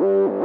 Boom!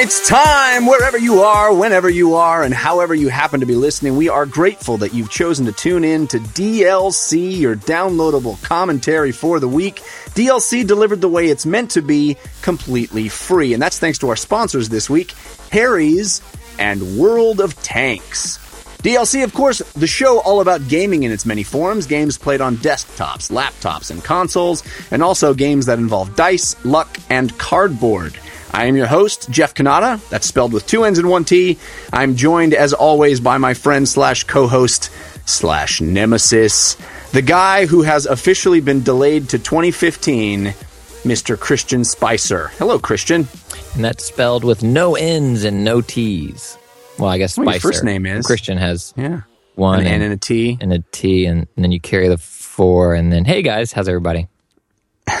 It's time wherever you are, whenever you are, and however you happen to be listening. We are grateful that you've chosen to tune in to DLC, your downloadable commentary for the week. DLC delivered the way it's meant to be, completely free. And that's thanks to our sponsors this week, Harry's and World of Tanks. DLC, of course, the show all about gaming in its many forms, games played on desktops, laptops, and consoles, and also games that involve dice, luck, and cardboard. I am your host, Jeff Cannata. That's spelled with two N's and one T. I'm joined, as always, by my friend slash co-host slash nemesis, the guy who has officially been delayed to 2015, Mr. Christian Spicer. Hello, Christian. And that's spelled with no N's and no T's. Well, I guess Well, your first name is. Christian has Yeah. one An N and, and a T. and a T, and, and then you carry the four, and then hey guys, how's everybody?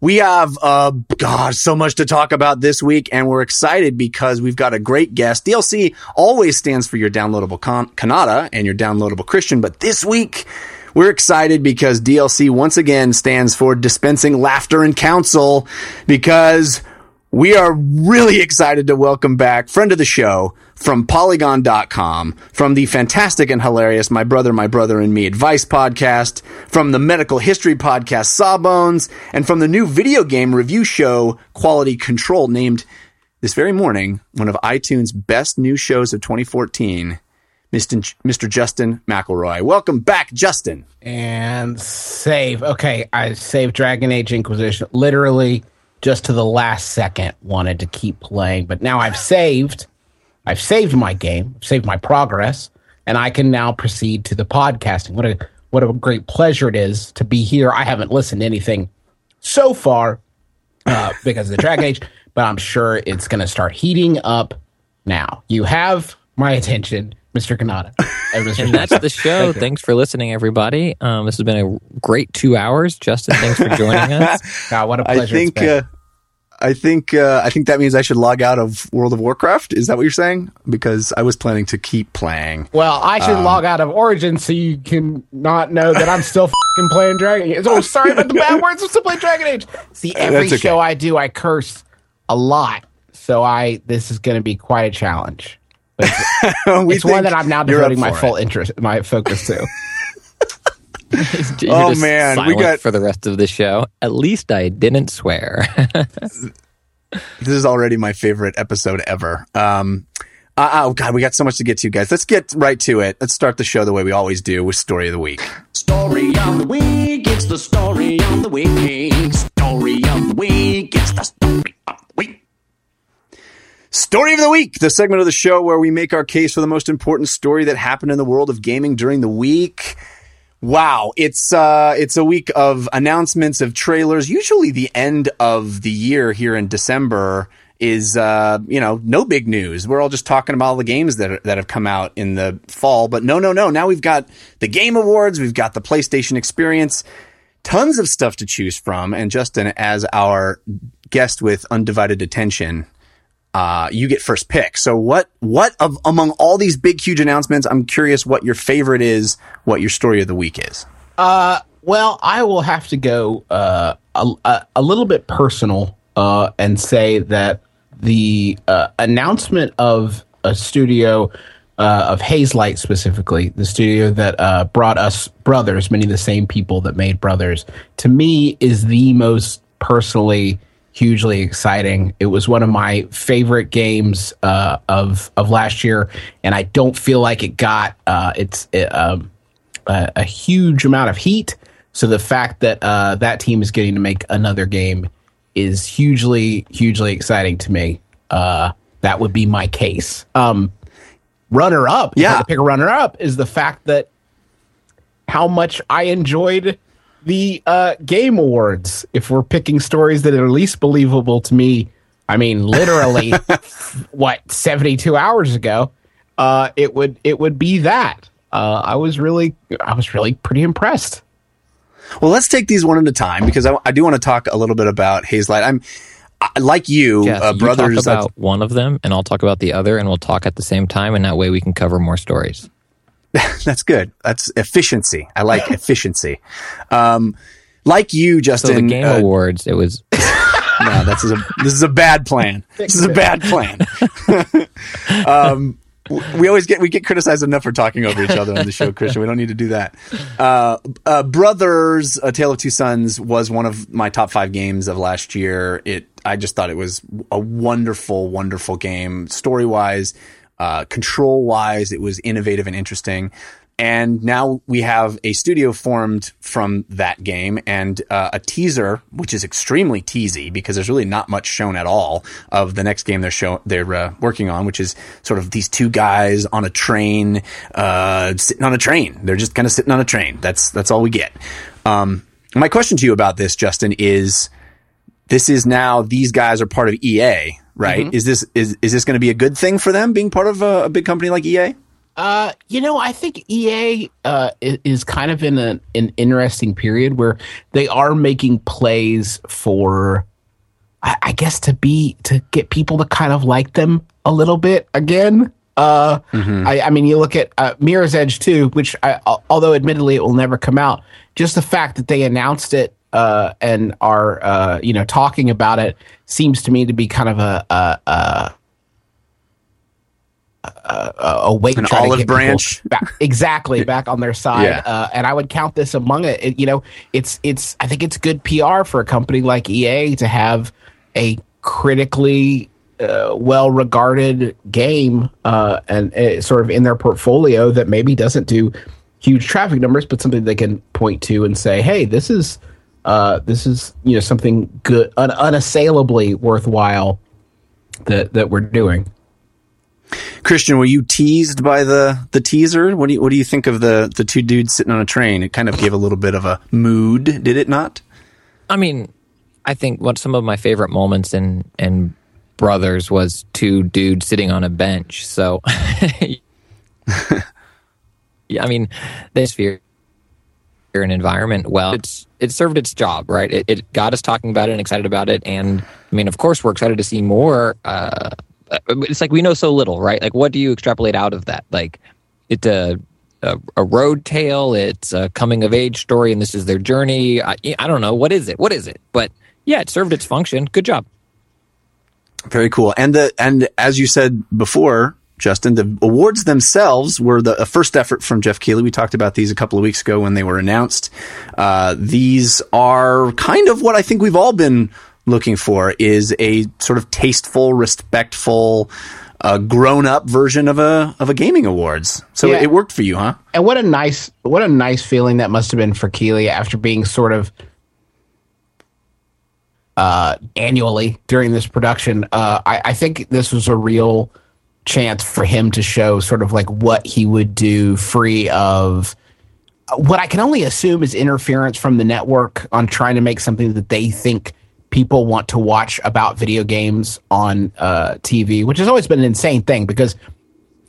We have, uh, God, so much to talk about this week, and we're excited because we've got a great guest. DLC always stands for your downloadable con- Cannata and your downloadable Christian, but this week we're excited because DLC once again stands for dispensing laughter and counsel because we are really excited to welcome back friend of the show from polygon.com, from the fantastic and hilarious My Brother, My Brother and Me Advice podcast, from the medical history podcast Sawbones, and from the new video game review show Quality Control named this very morning one of iTunes best new shows of 2014, Mr. Justin McElroy. Welcome back, Justin. and save. Okay, I saved Dragon Age Inquisition literally just to the last second. Wanted to keep playing, but now I've saved. I've saved my game, saved my progress, and I can now proceed to the podcasting. What a what a great pleasure it is to be here. I haven't listened to anything so far uh, because of the Dragon Age, but I'm sure it's going to start heating up now. You have my attention, Mr. Cannata. And that's the show. Thanks for listening, everybody. Um, this has been a great two hours. Justin, thanks for joining us. God, what a pleasure. it's think been. uh, I think uh, I think that means I should log out of World of Warcraft. Is that what you're saying? Because I was planning to keep playing. Well, I should Um, log out of Origin so you can not know that I'm still fucking playing Dragon Age. Oh, sorry about the bad words. I'm still playing Dragon Age. See, every okay. show I do, I curse a lot. So I this is going to be quite a challenge. But it's, it's one that I'm now you're devoting my full it. interest, my focus to. You're Oh, just man, we got- for the rest of the show. At least I didn't swear. This is already my favorite episode ever. Um, uh, oh God, we got so much to get to, guys. Let's get right to it. Let's start the show the way we always do with story of the week. Story of the week, it's the story of the week. Story of the week, it's the story of week. Story of the week, the segment of the show where we make our case for the most important story that happened in the world of gaming during the week. Wow, it's uh it's a week of announcements of trailers. Usually the end of the year here in December is uh you know, no big news. We're all just talking about all the games that are, that have come out in the fall, but no no no. Now we've got the Game Awards, we've got the PlayStation Experience, tons of stuff to choose from and Justin as our guest with undivided attention uh, you get first pick. So what, what of among all these big, huge announcements, I'm curious what your favorite is, what your story of the week is. Well, I will have to go uh, a, a, little bit personal uh, and say that the uh, announcement of a studio uh, of Hazelight specifically, the studio that uh, brought us Brothers, many of the same people that made Brothers, to me is the most personally hugely exciting. It was one of my favorite games uh, of of last year, and I don't feel like it got uh, it's it, um, a, a huge amount of heat. So the fact that uh, that team is getting to make another game is hugely, hugely exciting to me. Uh, that would be my case. Um, runner up, Yeah. to pick a runner up is the fact that how much I enjoyed the uh, game awards. If we're picking stories that are least believable to me, I mean, literally, what seventy two hours ago, uh, it would it would be that. Uh, I was really I was really pretty impressed. Well, let's take these one at a time because I, I do want to talk a little bit about Hazelight. I'm, I- like you, Jeff, uh, you brothers. talk about one of them, and I'll talk about the other, and we'll talk at the same time, and that way we can cover more stories. That's good. That's efficiency. I like efficiency. Um, like you, Justin. So the Game uh, Awards, it was no, this is a this is a bad plan. This is a bad plan. um, we always get we get criticized enough for talking over each other on the show, Christian. We don't need to do that. Uh, uh, Brothers: A Tale of Two Sons was one of my top five games of last year. It I just thought it was a wonderful, wonderful game, story wise, uh, control wise. It was innovative and interesting. And now we have a studio formed from that game and uh, a teaser, which is extremely teasy because there's really not much shown at all of the next game they're show they're uh, working on, which is sort of these two guys on a train, uh, sitting on a train. They're just kind of sitting on a train. That's that's all we get. Um, my question to you about this, Justin, is this is now these guys are part of EA, right? Is this is is this going to be a good thing for them being part of a, a big company like EA? Uh, you know, I think EA uh, is kind of in a, an interesting period where they are making plays for, I, I guess, to be to get people to kind of like them a little bit again. Uh, I, I mean, you look at uh, Mirror's Edge 2, which, I, although admittedly it will never come out, just the fact that they announced it uh, and are, uh, you know, talking about it seems to me to be kind of a, a, a a, a way An to try to olive get branch? back, exactly back on their side. Yeah. Uh, and I would count this among it. it. You know, it's it's. I think it's good PR for a company like EA to have a critically uh, well regarded game uh, and uh, sort of in their portfolio that maybe doesn't do huge traffic numbers, but something they can point to and say, "Hey, this is." Uh, this is you know something good, un- unassailably worthwhile that that we're doing. Christian, were you teased by the the teaser? What do you what do you think of the the two dudes sitting on a train? It kind of gave a little bit of a mood, did it not? I mean, I think what some of my favorite moments in in Brothers was two dudes sitting on a bench. So, yeah, I mean, this sphere an environment well. It's it served its job right? It, it got us talking about it and excited about it. And i mean of course we're excited to see more uh it's like we know so little right? Like what do you extrapolate out of that? Like it's a a, a road tale. It's a coming of age story and this is their journey. I, I don't know. What is it? What is it? But yeah it served its function. Good job. Very cool. And the and as you said before, Justin, the awards themselves were the a first effort from Geoff Keighley. We talked about these a couple of weeks ago when they were announced. Uh, these are kind of what I think we've all been looking for: is a sort of tasteful, respectful, uh, grown-up version of a of a gaming awards. So Yeah. it worked for you, huh? And what a nice what a nice feeling that must have been for Keighley after being sort of uh annually during this production. Uh I, I think this was a real chance for him to show sort of like what he would do free of what I can only assume is interference from the network on trying to make something that they think people want to watch about video games on uh, TV, which has always been an insane thing because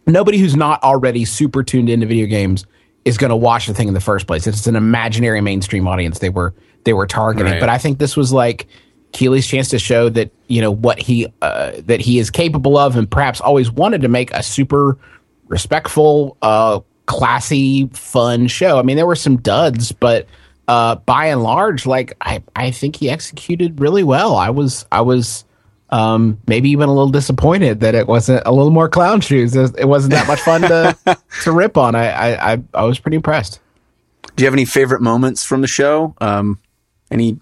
nobody who's not already super tuned into video games is going to watch the thing in the first place. It's an imaginary mainstream audience they were they were targeting. Right. But I think this was like Keighley's chance to show that you know what he uh, that he is capable of, and perhaps always wanted to make a super respectful, uh, classy, fun show. I mean, there were some duds, but uh, by and large, like I, I think he executed really well. I was I was um, maybe even a little disappointed that it wasn't a little more clown shoes. It it wasn't that much fun to to rip on. I, I I I was pretty impressed. Do you have any favorite moments from the show? Um, any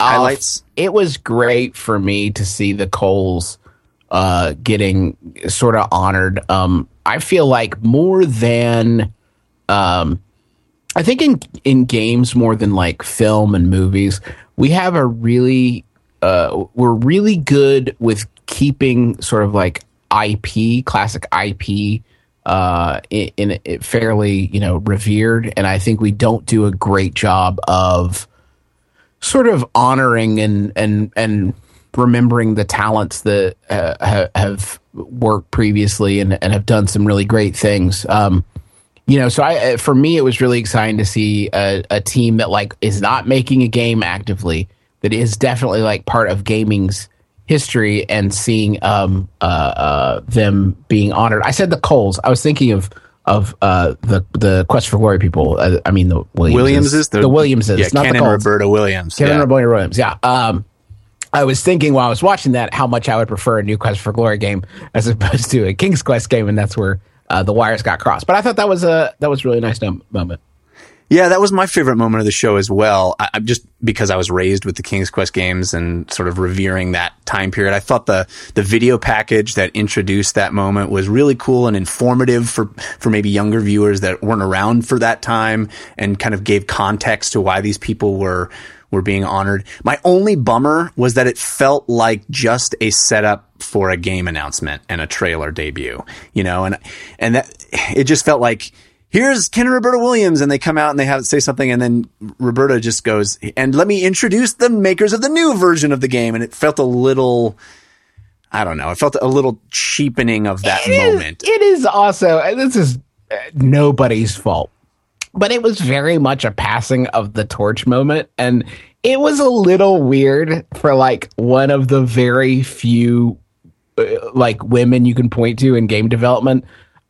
highlights? it was great for me to see the Coles uh, getting sort of honored. Um, I feel like more than, um, I think in in games more than like film and movies, we have a really uh, we're really good with keeping sort of like IP, classic IP, uh, in, in it fairly you know revered, and I think we don't do a great job of sort of honoring and and and remembering the talents that uh, ha- have worked previously and, and have done some really great things. Um, you know, so I uh, for me it was really exciting to see a, a team that like is not making a game actively that is definitely like part of gaming's history and seeing um, uh, uh, them being honored. I said the Coles. I was thinking of of uh, the the Quest for Glory people. Uh, I mean the Williamses. Williamses? The, The- Williamses. Yeah, not Ken the and. Roberta Williams. Kevin yeah. Roberta Williams. Yeah. Um, I was thinking while I was watching that how much I would prefer a new Quest for Glory game as opposed to a King's Quest game, and that's where uh, the wires got crossed. But I thought that was a that was a really nice moment. Yeah, that was my favorite moment of the show as well. I, just because I was raised with the King's Quest games and sort of revering that time period. I thought the the video package that introduced that moment was really cool and informative for for maybe younger viewers that weren't around for that time and kind of gave context to why these people were were being honored. My only bummer was that it felt like just a setup for a game announcement and a trailer debut, you know, and and that it just felt like here's Ken and Roberta Williams, and they come out and they have say something, and then Roberta just goes, and let me introduce the makers of the new version of the game, and it felt a little. I don't know. It felt a little cheapening of that It is- moment. it is also this is uh, nobody's fault, but it was very much a passing of the torch moment, and it was a little weird for like one of the very few uh, like women you can point to in game development,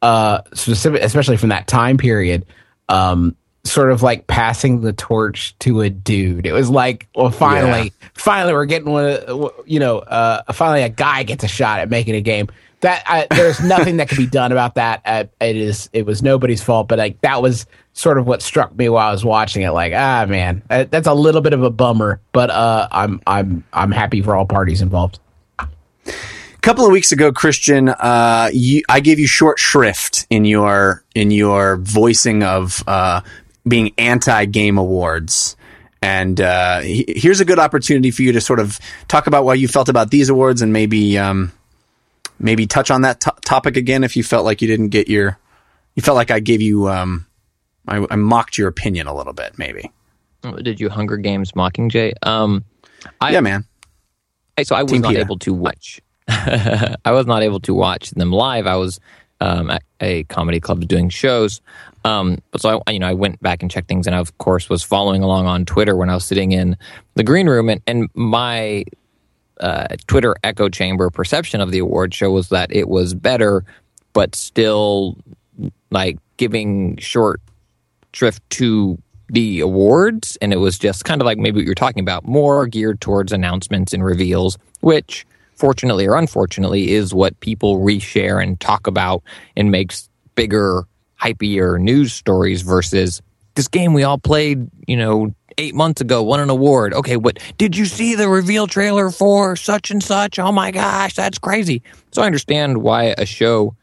uh, specific, especially from that time period. Um, sort of like passing the torch to a dude. It was like, well, finally, finally, we're getting one. You know, uh, finally, a guy gets a shot at making a game. That I, there's nothing that can be done about that. Uh, it is, it was nobody's fault, but like that was sort of what struck me while I was watching it. Like, ah, man, uh, that's a little bit of a bummer, but uh, I'm, I'm, I'm happy for all parties involved. Couple of weeks ago, Christian, uh, you, I gave you short shrift in your in your voicing of uh, being anti game awards. And uh, he- here's a good opportunity for you to sort of talk about what you felt about these awards, and maybe um, maybe touch on that to- topic again if you felt like you didn't get your you felt like I gave you um, I, I mocked your opinion a little bit, maybe. Did you Hunger Games Mockingjay? Um, I, yeah, man. I- so I was Team not able to watch. I was not able to watch them live. I was um, at a comedy club doing shows. Um, but so I, you know, I went back and checked things, and I of course was following along on Twitter when I was sitting in the green room, and, and my uh, Twitter echo chamber perception of the award show was that it was better, but still like giving short shrift to the awards, and it was just kind of like maybe what you're talking about, more geared towards announcements and reveals, which fortunately or unfortunately is what people reshare and talk about and makes bigger, hypier news stories versus this game we all played, you know, eight months ago won an award. Okay, what did you see the reveal trailer for such and such? Oh my gosh, that's crazy. So I understand why a show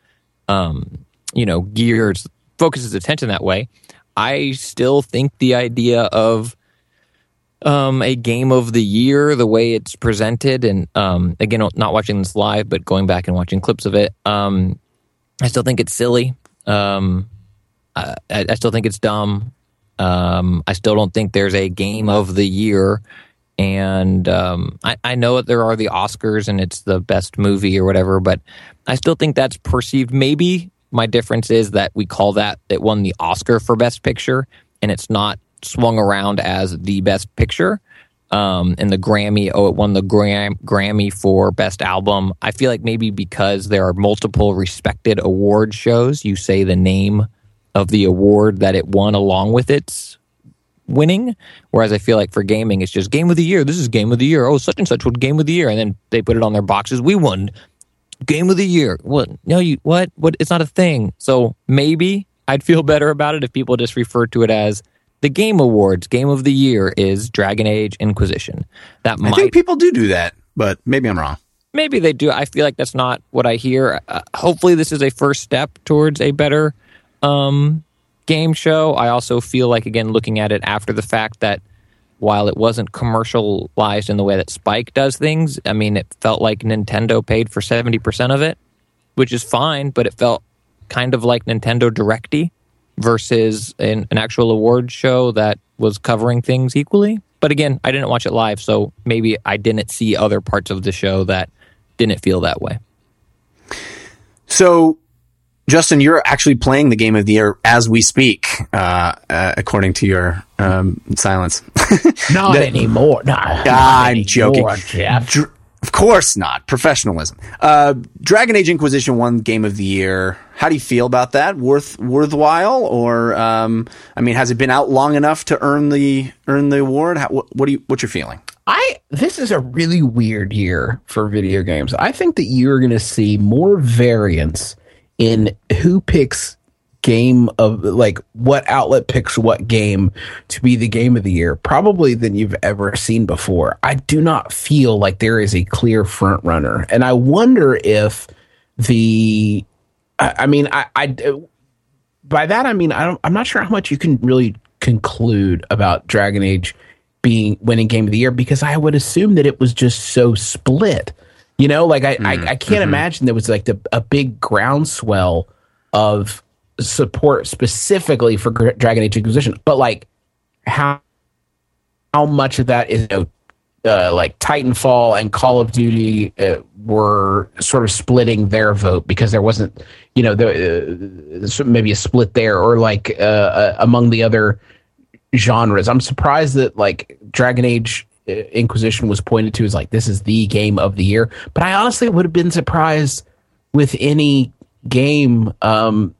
um, you know, gears focuses attention that way. I still think the idea of um, a game of the year, the way it's presented, and um, again, not watching this live, but going back and watching clips of it, um, I still think it's silly. Um, I, I still think it's dumb. Um, I still don't think there's a game of the year. And um, I, I know that there are the Oscars and it's the best movie or whatever, but I still think that's perceived. Maybe my difference is that we call that it won the Oscar for Best Picture, and it's not swung around as the Best Picture. Um, and the Grammy, oh, it won the Gram- Grammy for Best Album. I feel like maybe because there are multiple respected award shows, you say the name of the award that it won along with its winning. Whereas I feel like for gaming, it's just game of the year. This is game of the year. Oh, such and such was game of the year, and then they put it on their boxes. We won game of the year. What? No, you what? What? It's not a thing. So maybe I'd feel better about it if people just refer to it as the game awards. Game of the year is Dragon Age Inquisition. That I think people do do that, but maybe I'm wrong. maybe they do. I feel like that's not what I hear. Uh, hopefully, this is a first step towards a better um, game show. I also feel like, again, looking at it after the fact, that while it wasn't commercialized in the way that Spike does things, I mean, it felt like Nintendo paid for 70% of it, which is fine, but it felt kind of like Nintendo Directy versus an, an actual award show that was covering things equally. But again, I didn't watch it live, so maybe I didn't see other parts of the show that didn't feel that way. So, Justin, you're actually playing the game of the year as we speak, uh, uh, according to your um, silence. Not That- anymore. No, not I'm anymore, joking. Jeff. Dr- Of course not. Professionalism. Uh, Dragon Age Inquisition won Game of the Year. How do you feel about that? Worth worthwhile, or um, I mean, has it been out long enough to earn the earn the award? How, what, what do you what's your feeling? I this is a really weird year for video games. I think that you're going to see more variance in who picks game of like what outlet picks what game to be the game of the year probably than you've ever seen before. I do not feel like there is a clear front runner, and I wonder if the I, I mean I, I by that I mean I don't I'm not sure how much you can really conclude about Dragon Age being winning game of the year because I would assume that it was just so split. You know, like I, mm, I, I, can't mm-hmm. imagine there was like the, a big groundswell of support specifically for Dragon Age Inquisition, but like how how much of that is you know, uh, like Titanfall and Call of Duty uh, were sort of splitting their vote because there wasn't, you know, the, uh, maybe a split there, or like uh, uh, among the other genres. I'm surprised that like Dragon Age uh, Inquisition was pointed to as like this is the game of the year, but I honestly would have been surprised with any game um,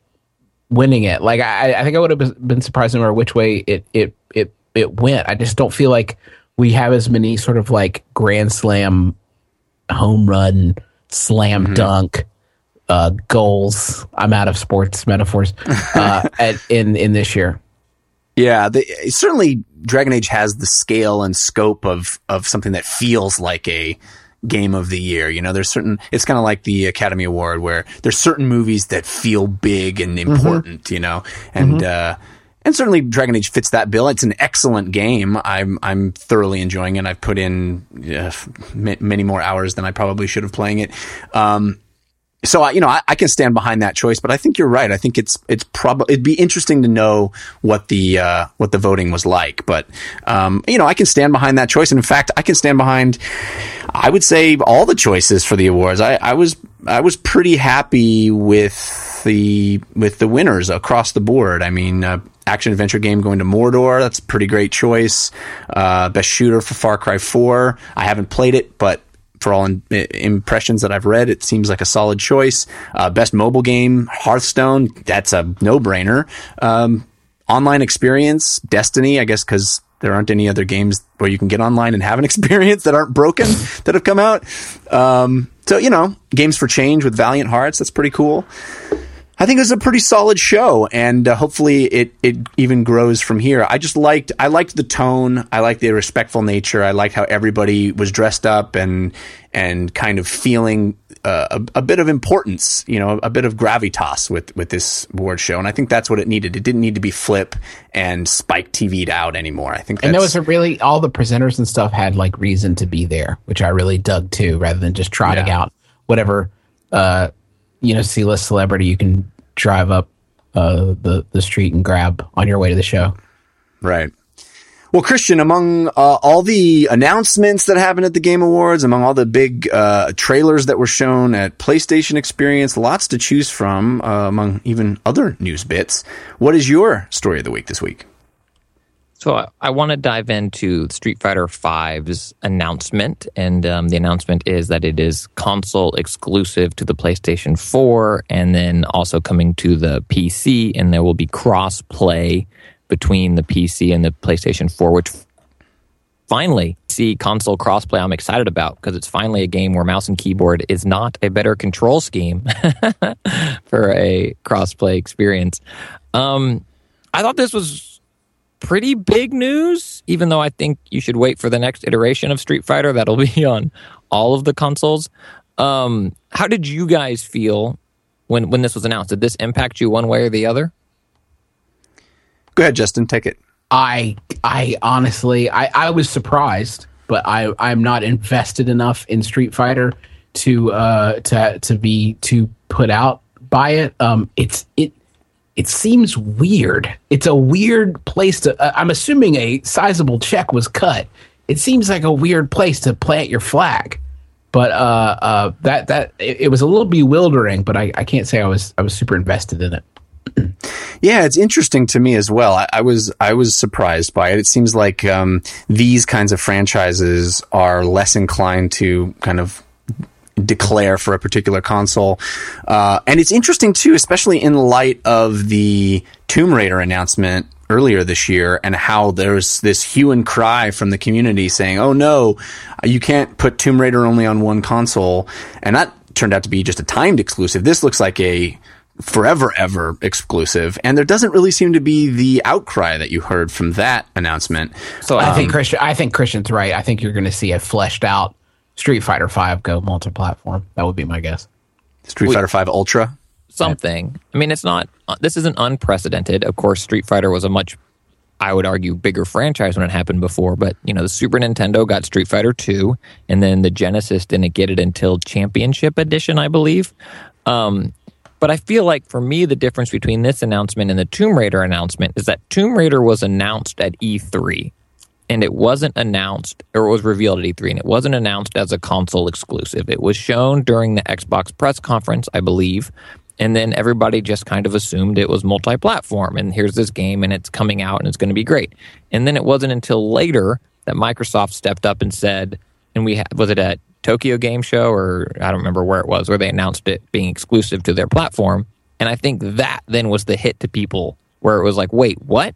winning it. Like I, I think I would have been surprised no matter which way it it it it went. I just don't feel like we have as many sort of like grand slam, home run, slam mm-hmm. dunk. Uh, goals. I'm out of sports metaphors uh, at, in in this year. Yeah, the, certainly Dragon Age has the scale and scope of of something that feels like a game of the year. You know, there's certain, it's kind of like the Academy Award where there's certain movies that feel big and mm-hmm. important, mm-hmm. you know, and, mm-hmm. uh, and certainly Dragon Age fits that bill. It's an excellent game. I'm I'm thoroughly enjoying it. I've put in uh, many more hours than I probably should have playing it. Um, so I, you know, I, I, can stand behind that choice, but I think you're right. I think it's it's probably it'd be interesting to know what the uh, what the voting was like. But um, you know, I can stand behind that choice, and in fact, I can stand behind. I would say all the choices for the awards. I, I was I was pretty happy with the with the winners across the board. I mean, uh, action adventure game going to Mordor. That's a pretty great choice. Uh, best shooter for Far Cry Four. I haven't played it, but for all in, impressions that I've read, it seems like a solid choice. Uh, best mobile game, Hearthstone. That's a no brainer. Um, online experience, Destiny, I guess, because there aren't any other games where you can get online and have an experience that aren't broken that have come out. Um, so, you know, games for change with Valiant Hearts. That's pretty cool. I think it was a pretty solid show, and uh, hopefully it it even grows from here. I just liked I liked the tone, I liked the respectful nature, I liked how everybody was dressed up and and kind of feeling uh, a, a, bit of importance, you know, a bit of gravitas with with this award show, and I think that's what it needed. It didn't need to be flip and spike TV'd out anymore. I think, and there was a really all the presenters and stuff had like reason to be there, which I really dug too, rather than just trotting yeah. out whatever. Uh, you know, C-list celebrity you can drive up uh, the the street and grab on your way to the show. Right. Well, Christian, among uh, all the announcements that happened at the Game Awards, among all the big uh, trailers that were shown at PlayStation Experience, lots to choose from uh, among even other news bits. What is your story of the week this week? So I, I want to dive into Street Fighter V's announcement, and um, the announcement is that it is console exclusive to the PlayStation 4, and then also coming to the PC, and there will be cross play between the PC and the PlayStation 4, which finally see console crossplay I'm excited about because it's finally a game where mouse and keyboard is not a better control scheme for a crossplay experience. Um, I thought this was pretty big news, even though I think you should wait for the next iteration of Street Fighter. That'll be on all of the consoles. Um, how did you guys feel when, when this was announced? Did this impact you one way or the other? Go ahead, Justin. Take it. I I honestly I, I was surprised, but I I'm not invested enough in Street Fighter to uh to to be to put out by it. Um, it's it it seems weird. It's a weird place to. Uh, I'm assuming a sizable check was cut. It seems like a weird place to plant your flag. But uh, uh, that that it, it, was a little bewildering. But I, I can't say I was I was super invested in it. Yeah, it's interesting to me as well. I, I was I was surprised by it. It seems like um, these kinds of franchises are less inclined to kind of declare for a particular console, uh, and it's interesting too, especially in light of the Tomb Raider announcement earlier this year and how there's this hue and cry from the community saying, "Oh no, you can't put Tomb Raider only on one console," and that turned out to be just a timed exclusive. This looks like a forever ever exclusive and there doesn't really seem to be the outcry that you heard from that announcement So I um, think Christian. I think Christian's right. I think you're going to see a fleshed out Street Fighter Five go multi-platform. That would be my guess. street fighter 5 ultra something. I mean, it's not. uh, This isn't unprecedented. Of course, Street Fighter was a much, I would argue, bigger franchise when it happened before. But you know, the Super Nintendo got Street Fighter Two, and then the Genesis didn't get it until Championship Edition, I believe. Um, but I feel like for me, the difference between this announcement and the Tomb Raider announcement is that Tomb Raider was announced at E3 and it wasn't announced or it was revealed at E3 and it wasn't announced as a console exclusive. It was shown during the Xbox press conference, I believe. And then everybody just kind of assumed it was multi platform and here's this game and it's coming out and it's going to be great. And then it wasn't until later that Microsoft stepped up and said, and we ha- was it at Tokyo Game Show or I don't remember where it was, where they announced it being exclusive to their platform. And I think that then was the hit to people where it was like, wait, what?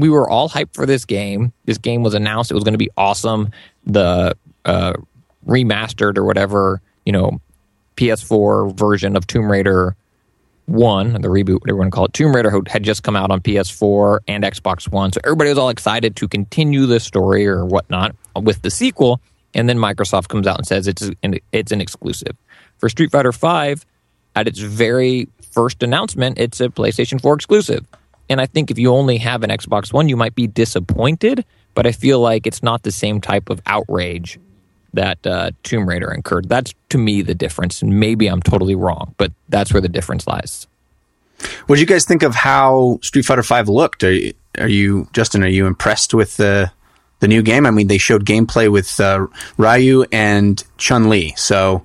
We were all hyped for this game. This game was announced; it was going to be awesome. The uh, remastered or whatever, you know, PS4 version of Tomb Raider One, the reboot, whatever you want to call it, Tomb Raider had just come out on PS4 and Xbox One, so everybody was all excited to continue the story or whatnot with the sequel. And then Microsoft comes out and says it's an, it's an exclusive for Street Fighter Five. At its very first announcement, it's a PlayStation 4 exclusive. And I think if you only have an Xbox One, you might be disappointed. But I feel like it's not the same type of outrage that uh, Tomb Raider incurred. That's to me the difference. And maybe I'm totally wrong, but that's where the difference lies. what do you guys think of how street fighter 5 looked are you, are you justin are you impressed with the the new game i mean they showed gameplay with uh, ryu and chun li so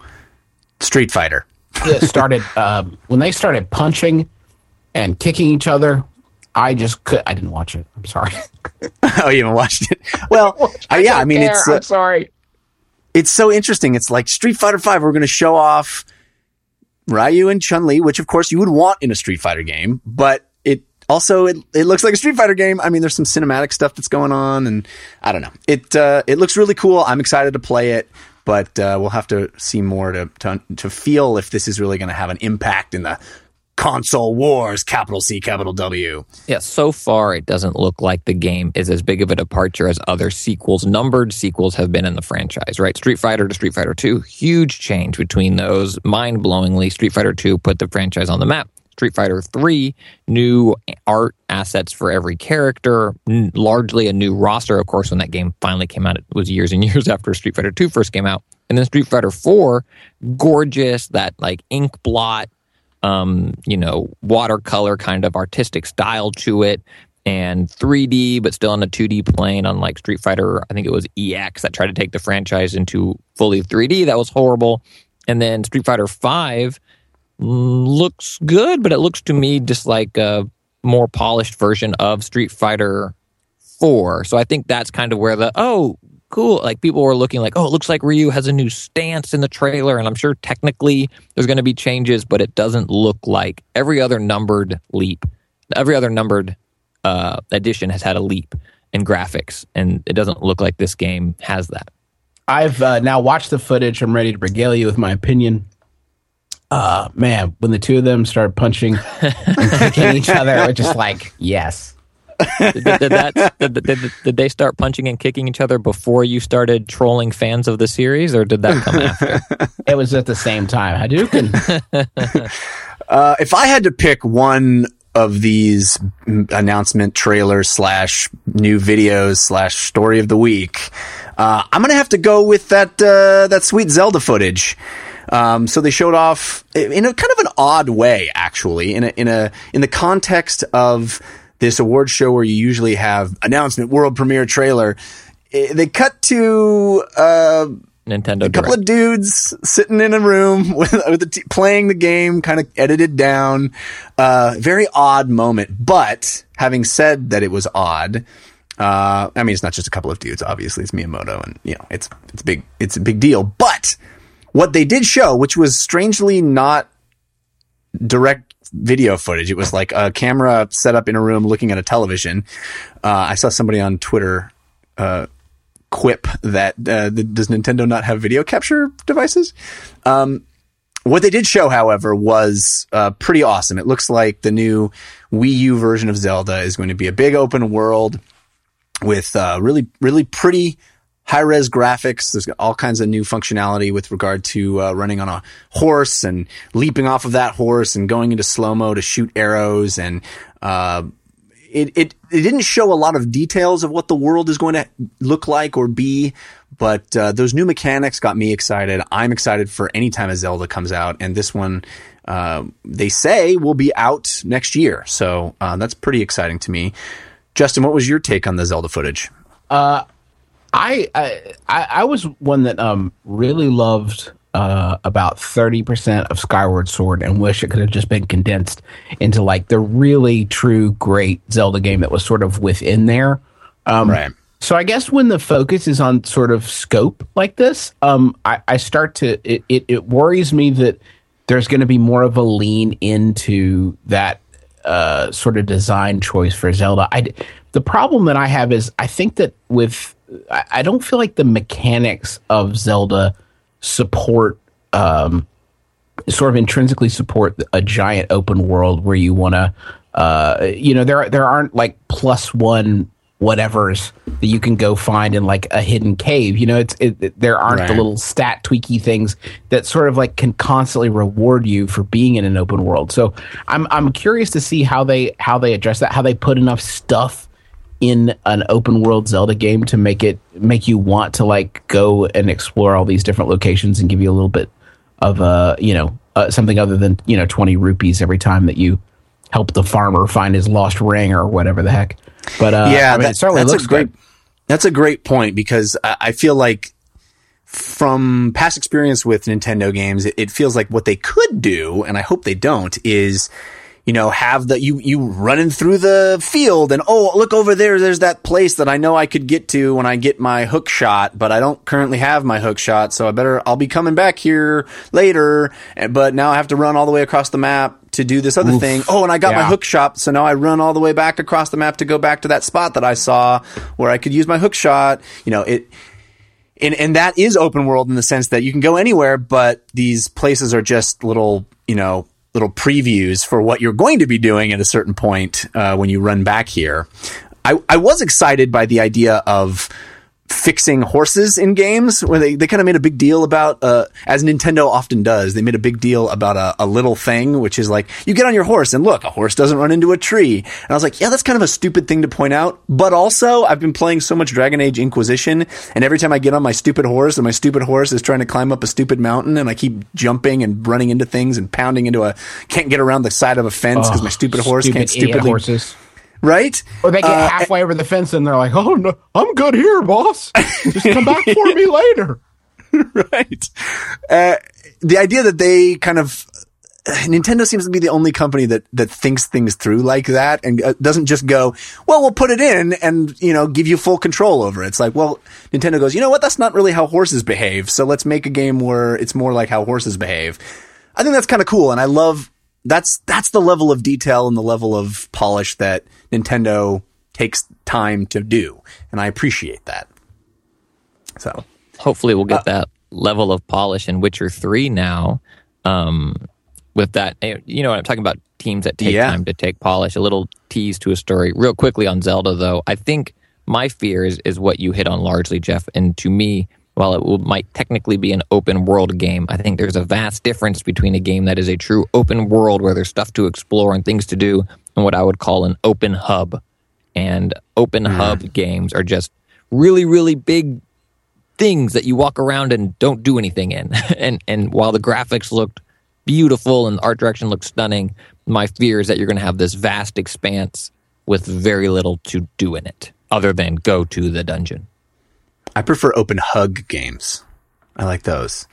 street fighter It started um, when they started punching and kicking each other. I just could. I didn't watch it. I'm sorry. oh you haven't watched it well uh, yeah i mean There, it's uh, I'm sorry. it's so interesting. It's like Street Fighter Five. We're going to show off Ryu and Chun Li, which of course you would want in a Street Fighter game, but it also it, it looks like a Street Fighter game. I mean, there's some cinematic stuff that's going on, and I don't know. It uh, it looks really cool. I'm excited to play it, but uh, we'll have to see more to to, to feel if this is really going to have an impact in the console wars. Capital C, capital W. Yeah, so far it doesn't look like the game is as big of a departure as other sequels, numbered sequels have been in the franchise, right? Street Fighter to Street Fighter 2, huge change between those. Mind blowingly, Street Fighter 2 put the franchise on the map. Street Fighter 3, new art assets for every character, n- largely a new roster. Of course, when that game finally came out, it was years and years after Street Fighter 2 first came out. And then Street Fighter 4, gorgeous, that like ink blot, um, you know, watercolor kind of artistic style to it and 3D, but still on a 2D plane, unlike Street Fighter, I think it was EX that tried to take the franchise into fully 3D. That was horrible. And then Street Fighter 5 mm, looks good, but it looks to me just like a more polished version of Street Fighter 4. So I think that's kind of where the, oh, cool. Like people were looking like, oh, it looks like Ryu has a new stance in the trailer. And I'm sure technically there's going to be changes, but it doesn't look like every other numbered leap, every other numbered uh, edition has had a leap in graphics. And it doesn't look like this game has that. I've uh, now watched the footage. I'm ready to regale you with my opinion. Uh, man, when the two of them start punching and kicking each other, was just like, yes. Did, did that, did, did, did they start punching and kicking each other before you started trolling fans of the series, or did that come after? It was at the same time. Hadouken. Uh, if I had to pick one of these announcement trailers slash new videos slash story of the week, uh, I'm gonna have to go with that uh, that sweet Zelda footage. Um, so they showed off in a kind of an odd way, actually, in a in a in the context of this award show where you usually have announcement, world premiere trailer. eh, They cut to uh, Nintendo a couple Direct. of dudes sitting in a room with, with the t- playing the game, kind of edited down. Uh, very odd moment. But having said that, it was odd. Uh, I mean, it's not just a couple of dudes. Obviously, it's Miyamoto, and you know, it's it's big. It's a big deal. But what they did show, which was strangely not direct video footage. It was like a camera set up in a room looking at a television. Uh, I saw somebody on Twitter uh, quip that uh, does Nintendo not have video capture devices? Um, what they did show, however, was uh, pretty awesome. It looks like the new Wii U version of Zelda is going to be a big open world with uh, really, really pretty high res graphics. There's all kinds of new functionality with regard to uh, running on a horse and leaping off of that horse and going into slow mo to shoot arrows. And uh, it, it it didn't show a lot of details of what the world is going to look like or be. But uh, those new mechanics got me excited. I'm excited for any time a Zelda comes out, and this one. Uh, they say will be out next year, so uh, that's pretty exciting to me. Justin, what was your take on the Zelda footage? I, I I was one that um really loved uh, about thirty percent of Skyward Sword and wish it could have just been condensed into like the really true great Zelda game that was sort of within there. Um, Right. So I guess when the focus is on sort of scope like this, um, I, I start to it, it, it worries me that there's going to be more of a lean into that uh, sort of design choice for Zelda. I the problem that I have is I think that with I, don't feel like the mechanics of Zelda support um, sort of intrinsically support a giant open world where you want to uh, you know there there aren't like plus one whatevers that you can go find in like a hidden cave. You know it's it, it- there aren't the little stat tweaky things that sort of like can constantly reward you for being in an open world. So i'm i'm curious to see how they how they address that how they put enough stuff in an open world Zelda game to make it make you want to like go and explore all these different locations and give you a little bit of uh you know uh, something other than you know 20 rupees every time that you help the farmer find his lost ring or whatever the heck but uh yeah, I mean, that- it certainly that's looks a great. good. That's a great point because I, feel like from past experience with Nintendo games, it feels like what they could do, and I hope they don't, is you know have the you you running through the field and oh look over there, there's that place that I know I could get to when I get my hook shot, but I don't currently have my hook shot, so I better I'll be coming back here later, but now I have to run all the way across the map to do this other thing. Oh, and I got my hook shot, so now I run all the way back across the map to go back to that spot that I saw where I could use my hook shot. You know, it and and that is open world in the sense that you can go anywhere, but these places are just little, you know, little previews for what you're going to be doing at a certain point uh, when you run back here. I, I was excited by the idea of fixing horses in games where they, they kind of made a big deal about uh, as nintendo often does they made a big deal about a, a little thing which is like you get on your horse and look a horse doesn't run into a tree. And i was like yeah that's kind of a stupid thing to point out. But also i've been playing so much dragon age inquisition and every time i get on my stupid horse and my stupid horse is trying to climb up a stupid mountain and i keep jumping and running into things and pounding into a can't get around the side of a fence because my stupid horse can't idiot stupidly horses right or they get Uh, halfway over the fence and they're like oh no i'm good here boss just come back for me later right. Uh, the idea that they kind of Nintendo seems to be the only company that that thinks things through like that and uh, doesn't just go, well, we'll put it in and you know give you full control over it. It's like, well, Nintendo goes, you know what? That's not really how horses behave. So let's make a game where it's more like how horses behave. I think that's kind of cool, and I love that's that's the level of detail and the level of polish that Nintendo takes time to do, and I appreciate that. So hopefully we'll Uh, get that level of polish in Witcher 3 now. Um, with that, eh, you know what I'm talking about teams that take Yeah. time to take polish. A little tease to a story. Real quickly on Zelda, though, I think my fear is, is what you hit on largely, Jeff. And to me, while it will, might technically be an open world game, I think there's a vast difference between a game that is a true open world where there's stuff to explore and things to do, and what I would call an open hub. And open hmm. hub games are just really, really big things that you walk around and don't do anything in. and and while the graphics looked beautiful and the art direction looked stunning, my fear is that you're going to have this vast expanse with very little to do in it other than go to the dungeon. I prefer open hug games. I like those.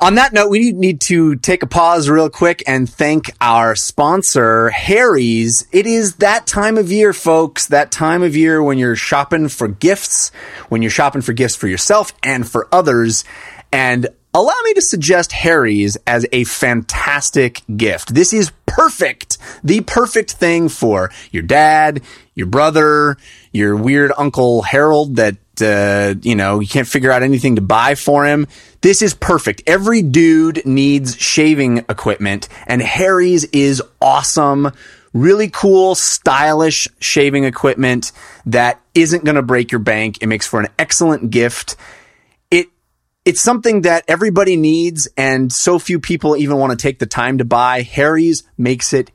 On that note, we need to take a pause real quick and thank our sponsor, Harry's. It is that time of year, folks. That time of year when you're shopping for gifts, when you're shopping for gifts for yourself and for others. And allow me to suggest Harry's as a fantastic gift. This is perfect. The perfect thing for your dad, your brother, your weird uncle Harold that uh, you know, you can't figure out anything to buy for him. This is perfect. Every dude needs shaving equipment, and Harry's is awesome. Really cool, stylish shaving equipment that isn't going to break your bank. It makes for an excellent gift. It it's something that everybody needs, and so few people even want to take the time to buy. Harry's makes it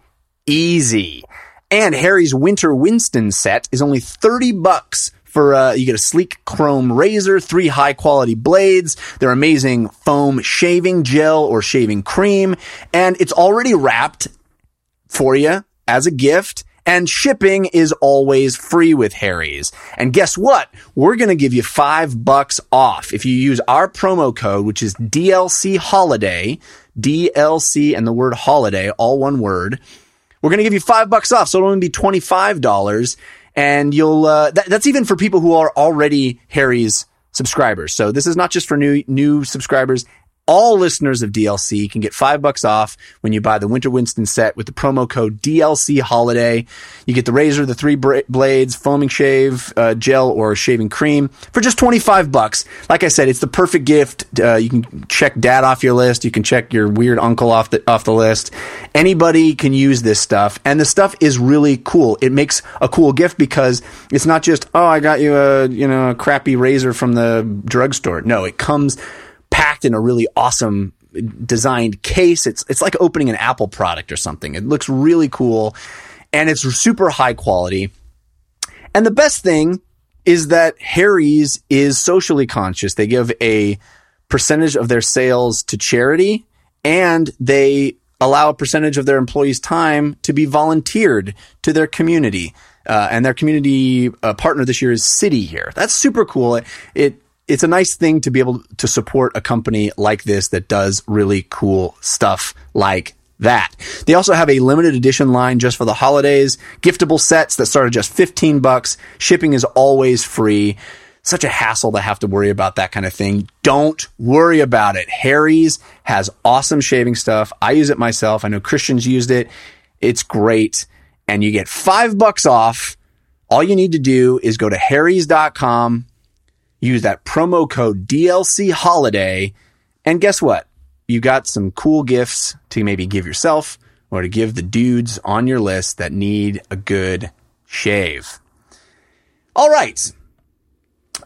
easy. And Harry's Winter Winston set is only 30 bucks for uh, you get a sleek chrome razor, three high quality blades, their amazing foam shaving gel or shaving cream, and it's already wrapped for you as a gift. And shipping is always free with Harry's. And guess what? We're going to give you five bucks off if you use our promo code, which is DLC Holiday, DLC and the word holiday, all one word. We're going to give you five bucks off, so it'll only be $25 and you'll uh, that, that's even for people who are already Harry's subscribers. So this is not just for new new subscribers all listeners of DLC can get five bucks off when you buy the Winter Winston set with the promo code DLC Holiday. You get the razor, the three bra- blades, foaming shave uh, gel, or shaving cream for just twenty five bucks. Like I said, it's the perfect gift. Uh, you can check dad off your list. You can check your weird uncle off the off the list. Anybody can use this stuff, and the stuff is really cool. It makes a cool gift because it's not just oh, I got you a you know a crappy razor from the drugstore. No, it comes packed in a really awesome designed case. It's it's like opening an Apple product or something. It looks really cool and it's super high quality. And the best thing is that Harry's is socially conscious. They give a percentage of their sales to charity and they allow a percentage of their employees' time to be volunteered to their community. Uh, and their community uh, partner this year is City Year. That's super cool. It, it it's a nice thing to be able to support a company like this that does really cool stuff like that. They also have a limited edition line just for the holidays, giftable sets that start at just 15 bucks. Shipping is always free. Such a hassle to have to worry about that kind of thing. Don't worry about it. Harry's has awesome shaving stuff. I use it myself. I know Christians used it. It's great. And you get five bucks off. All you need to do is go to harrys.com use that promo code DLC holiday. And guess what? You got some cool gifts to maybe give yourself or to give the dudes on your list that need a good shave. All right.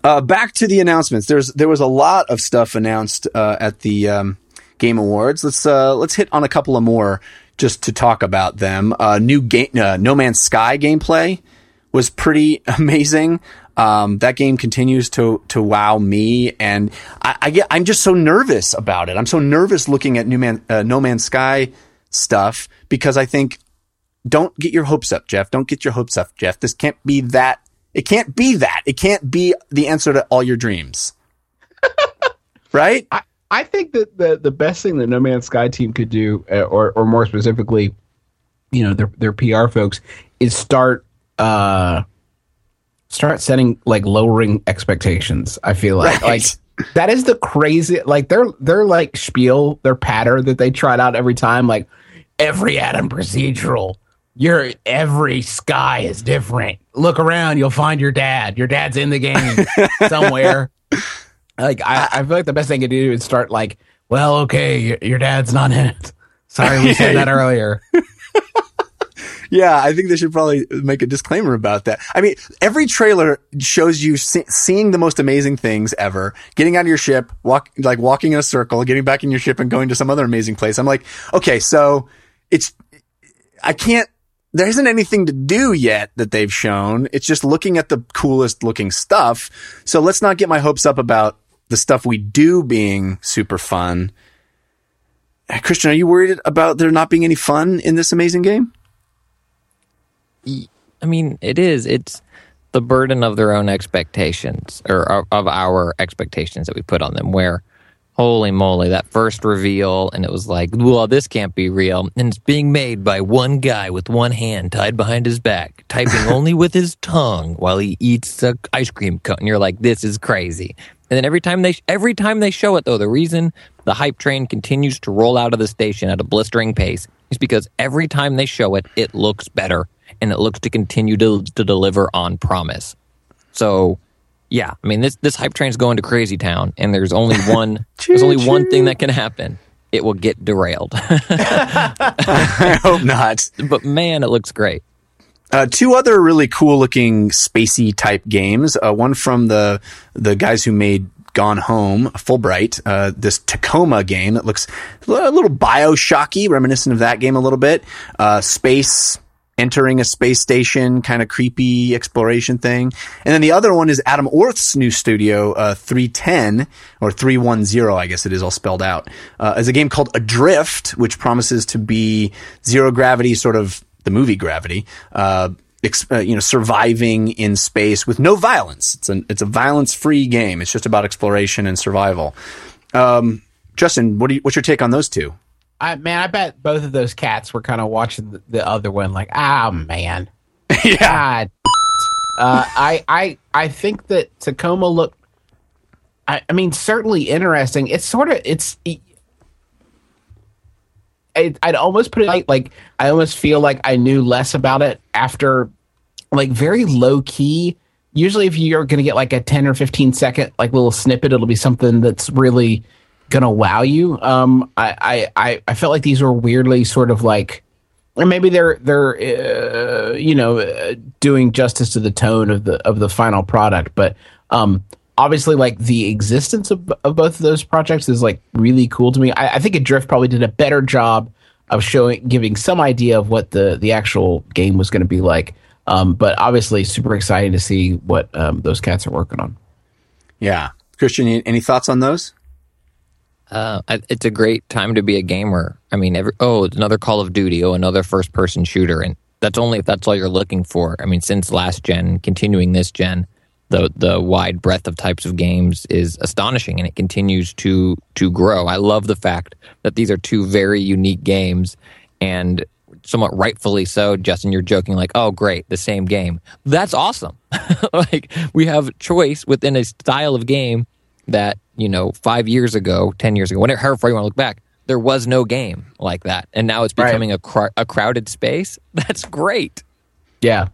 Uh, back to the announcements. There's there was a lot of stuff announced uh, at the um, Game Awards. Let's uh, let's hit on a couple of more just to talk about them. Uh, new game, uh, No Man's Sky gameplay was pretty amazing. Um, that game continues to to wow me, and I, I, get I'm just so nervous about it. I'm so nervous looking at New Man uh, No Man's Sky stuff because I think don't get your hopes up, Jeff. Don't get your hopes up, Jeff. This can't be that. It can't be that. It can't be the answer to all your dreams. right? I, I think that the the best thing that No Man's Sky team could do, uh, or or more specifically, you know, their their PR folks, is start uh start setting like lowering expectations. I feel like right. like that is the crazy like their their like spiel, their patter that they trot out every time, like every atom procedural. Your every sky is different. Look around, you'll find your dad. Your dad's in the game somewhere. like I, I feel like the best thing to do is start like, well, okay, your, your dad's not in it. Sorry, we said that earlier. Yeah, I think they should probably make a disclaimer about that. I mean, every trailer shows you see- seeing the most amazing things ever, getting out of your ship, walk like walking in a circle, getting back in your ship and going to some other amazing place. I'm like, okay, so it's I can't there isn't anything to do yet that they've shown. It's just looking at the coolest looking stuff. So let's not get my hopes up about the stuff we do being super fun. Christian, are you worried about there not being any fun in this amazing game? I mean, it is. It's the burden of their own expectations or of, our expectations that we put on them. Where, holy moly, that first reveal, and it was like, well, this can't be real, and it's being made by one guy with one hand tied behind his back, typing only with his tongue while he eats a ice cream cone. And you're like, this is crazy. And then every time they every time they show it, though, the reason the hype train continues to roll out of the station at a blistering pace is because every time they show it, it looks better and it looks to continue to, to deliver on promise. So, yeah, I mean this this hype train is going to crazy town, and there's only one there's only one thing that can happen. It will get derailed. I hope not. but man, it looks great. Uh, two other really cool looking spacey type games. Uh, one from the the guys who made Gone Home, Fullbright. Uh, this Tacoma game that looks a little Bioshocky, reminiscent of that game a little bit. Uh, space entering a space station, kind of creepy exploration thing. And then the other one is Adam Orth's new studio, uh, 310 or 310, I guess it is all spelled out, uh, is a game called Adrift, which promises to be zero gravity, sort of the movie Gravity, uh, uh, you know, surviving in space with no violence. It's a, it's a violence free game. It's just about exploration and survival. Um, Justin, what do you, what's your take on those two? I man, I bet both of those cats were kind of watching the, the other one, like, ah, man, yeah. Uh, I I I think that Tacoma looked. I, I mean, certainly interesting. It's sort of it's. I, I'd almost put it like, like I almost feel like I knew less about it after, like very low key. Usually, if you're going to get like a ten or fifteen second like little snippet, it'll be something that's really gonna wow you. Um, I, I, I felt like these were weirdly sort of like, or maybe they're they're uh, you know uh, doing justice to the tone of the of the final product, but um, obviously like the existence of, of both of those projects is like really cool to me. I, I think Adrift probably did a better job of showing giving some idea of what the the actual game was going to be like. Um, but obviously, super exciting to see what um, those cats are working on. Yeah. Christian, any thoughts on those? Uh, it's a great time to be a gamer. I mean, every, oh, another Call of Duty, oh, another first person shooter. And that's only if that's all you're looking for. I mean, since last gen, continuing this gen, the the wide breadth of types of games is astonishing and it continues to to grow. I love the fact that these are two very unique games and somewhat rightfully so. Justin, you're joking like, "Oh, great, the same game." That's awesome. like we have choice within a style of game that you know five years ago, ten years ago, whenever however you want to look back, there was no game like that, and now it's becoming right. a cr- a crowded space. That's great. Yeah.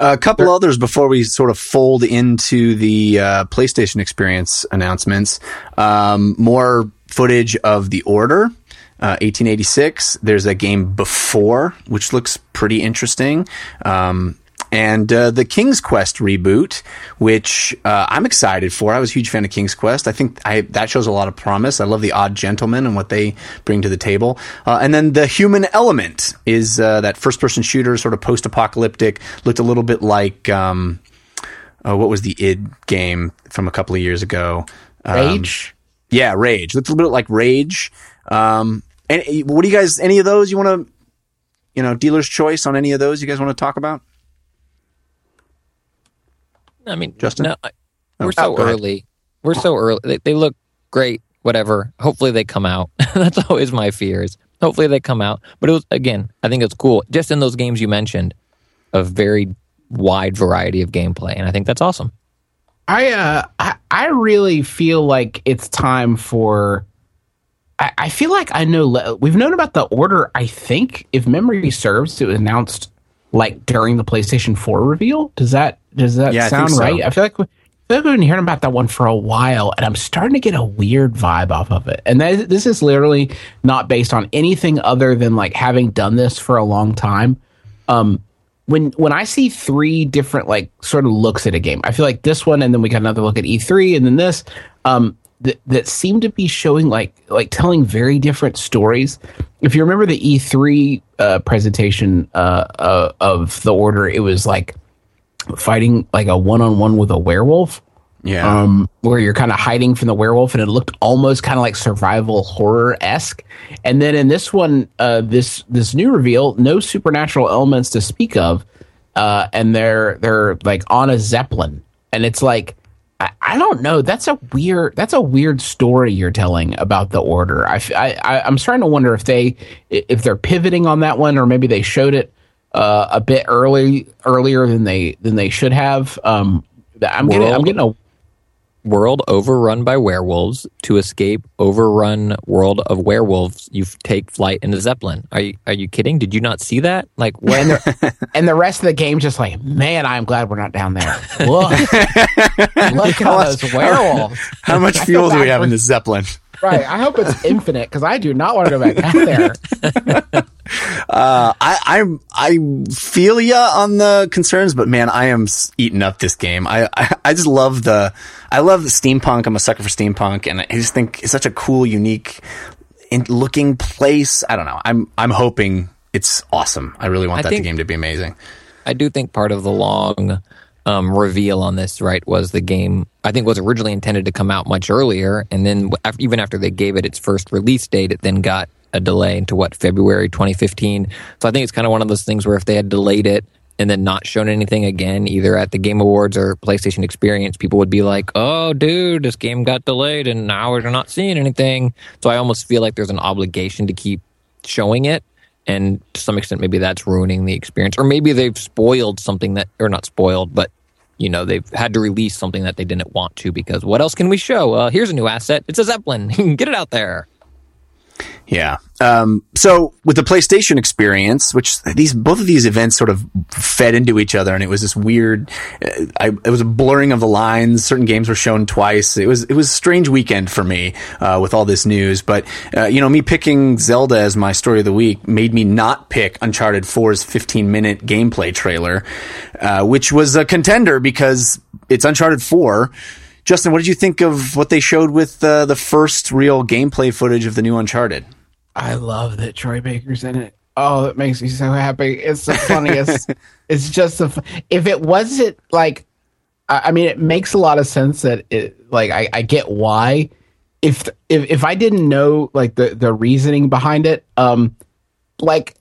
A couple sure. others before we sort of fold into the uh, PlayStation Experience announcements. Um, more footage of the Order. Uh, 1886. There's a game before, which looks pretty interesting. Um, and uh, the King's Quest reboot, which uh, I'm excited for. I was a huge fan of King's Quest. I think I, that shows a lot of promise. I love the Odd Gentlemen and what they bring to the table. Uh, and then the Human Element is uh, that first-person shooter, sort of post-apocalyptic. Looked a little bit like um, uh, what was the id game from a couple of years ago? Um, Rage. Yeah, Rage. Looked a little bit like Rage. Um, and what do you guys? Any of those you want to? You know, dealer's choice on any of those you guys want to talk about? I mean, Justin, no, we're oh, so early. We're so early. They, they, look great. Whatever. Hopefully they come out. That's always my fears. Hopefully they come out. But it was again. I think it's cool. Just in those games you mentioned, a very wide variety of gameplay, and I think that's awesome. I uh, I, I really feel like it's time for. I, I feel like I know. Le- we've known about the order. I think, if memory serves, it was announced like during the PlayStation 4 reveal. Does that does that yeah, sound I right? So. I feel like we, I feel like we've been hearing about that one for a while, and I'm starting to get a weird vibe off of it. And that, this is literally not based on anything other than like having done this for a long time. Um, when when I see three different like sort of looks at a game, I feel like this one, and then we got another look at E3, and then this. Um, that, that seem to be showing like like telling very different stories. If you remember the E3 uh, presentation uh, uh, of the order, it was like fighting like a one on one with a werewolf. Yeah. Um, where you're kind of hiding from the werewolf, and it looked almost kind of like survival horror esque. And then in this one, uh, this this new reveal, no supernatural elements to speak of. uh, and they're they're like on a zeppelin, and it's like I, I don't know. That's a weird. That's a weird story you're telling about the order. I, I I'm starting to wonder if they if they're pivoting on that one, or maybe they showed it uh, a bit early earlier than they than they should have. Um, I'm getting I'm getting a World overrun by werewolves. To escape overrun world of werewolves, you take flight in a zeppelin. Are you are you kidding? Did you not see that? Like and when? the, and the rest of the game just like, man, I'm glad we're not down there. Look, look at all those werewolves. How much fuel do we have in the zeppelin? Right. I hope it's infinite because I do not want to go back down there. Uh, I, I, I feel ya on the concerns, but man, I am eating up this game. I, I, I just love the, I love the steampunk. I'm a sucker for steampunk, and I just think it's such a cool, unique in looking place. I don't know. I'm, I'm hoping it's awesome. I really want I that game to be amazing. I do think part of the long um, reveal on this, right, was the game. I think was originally intended to come out much earlier, and then even after they gave it its first release date, it then got a delay into what February 2015. So I think it's kind of one of those things where if they had delayed it and then not shown anything again, either at the Game Awards or PlayStation Experience, people would be like, "Oh, dude, this game got delayed, and now we're not seeing anything." So I almost feel like there's an obligation to keep showing it and to some extent maybe that's ruining the experience. Or maybe they've spoiled something that or not spoiled but you know they've had to release something that they didn't want to because what else can we show? Uh, here's a new asset. It's a zeppelin. Get it out there Yeah. Um, so with the PlayStation experience, which these both of these events sort of fed into each other, and it was this weird. Uh, I, it was a blurring of the lines. Certain games were shown twice. It was it was a strange weekend for me uh, with all this news. But uh, you know, me picking Zelda as my story of the week made me not pick Uncharted 4's 15 minute gameplay trailer, uh, which was a contender because it's Uncharted 4. Justin, what did you think of what they showed with uh, the first real gameplay footage of the new Uncharted? I love that Troy Baker's in it. Oh, it makes me so happy. It's the funniest. it's just If it wasn't like, I, I mean, it makes a lot of sense that it. Like, I, I get why. If if if I didn't know like the the reasoning behind it, um, like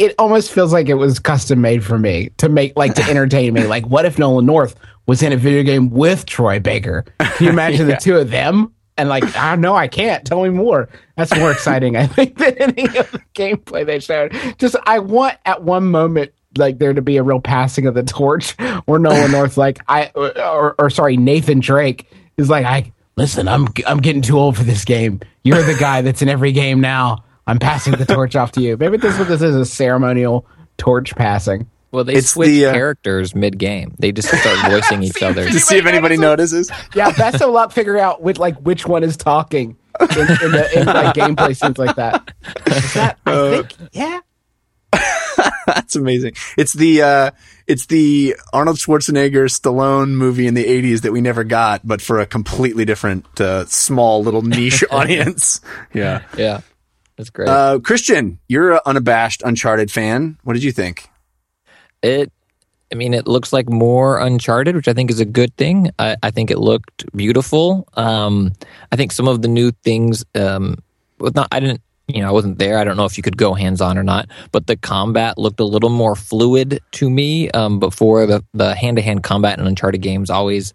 it almost feels like it was custom made for me to make like to entertain me. Like, what if Nolan North was in a video game with Troy Baker? Can you imagine the two of them? And like, I don't know, I can't. Tell me more. That's more exciting, I think, than any of the gameplay they showed. Just, I want at one moment like there to be a real passing of the torch, where Nolan North, like I, or, or sorry, Nathan Drake is like, I listen, I'm I'm getting too old for this game. You're the guy that's in every game now. I'm passing the torch off to you. Maybe this is what this is a ceremonial torch passing. well they It's switch the, uh, characters mid-game they just start voicing each other to see if anybody notices. Yeah, best of luck figuring out which like which one is talking in, in the in like gameplay scenes like that. Is that I think yeah. That's amazing. It's the uh, it's the Arnold Schwarzenegger Stallone movie in the '80s that we never got, but for a completely different, uh, small little niche audience. Yeah. yeah that's great Uh, Christian, you're an unabashed Uncharted fan. What did you think? it i mean it looks like more uncharted which i think is a good thing i, I think it looked beautiful um, i think some of the new things um, was not i didn't you know i wasn't there i don't know if you could go hands on or not but the combat looked a little more fluid to me um, before the the hand-to-hand combat in uncharted games always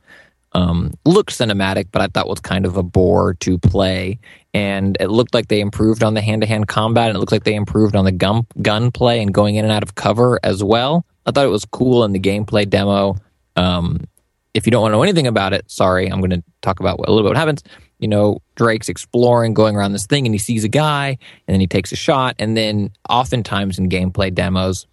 um, looked cinematic, but I thought was kind of a bore to play. And it looked like they improved on the hand to hand combat, and it looked like they improved on the gun gun play and going in and out of cover as well. I thought it was cool in the gameplay demo. Um, if you don't want to know anything about it, sorry, I'm going to talk about what, a little bit what happens. You know, Drake's exploring, going around this thing, and he sees a guy, and then he takes a shot, and then oftentimes in gameplay demos,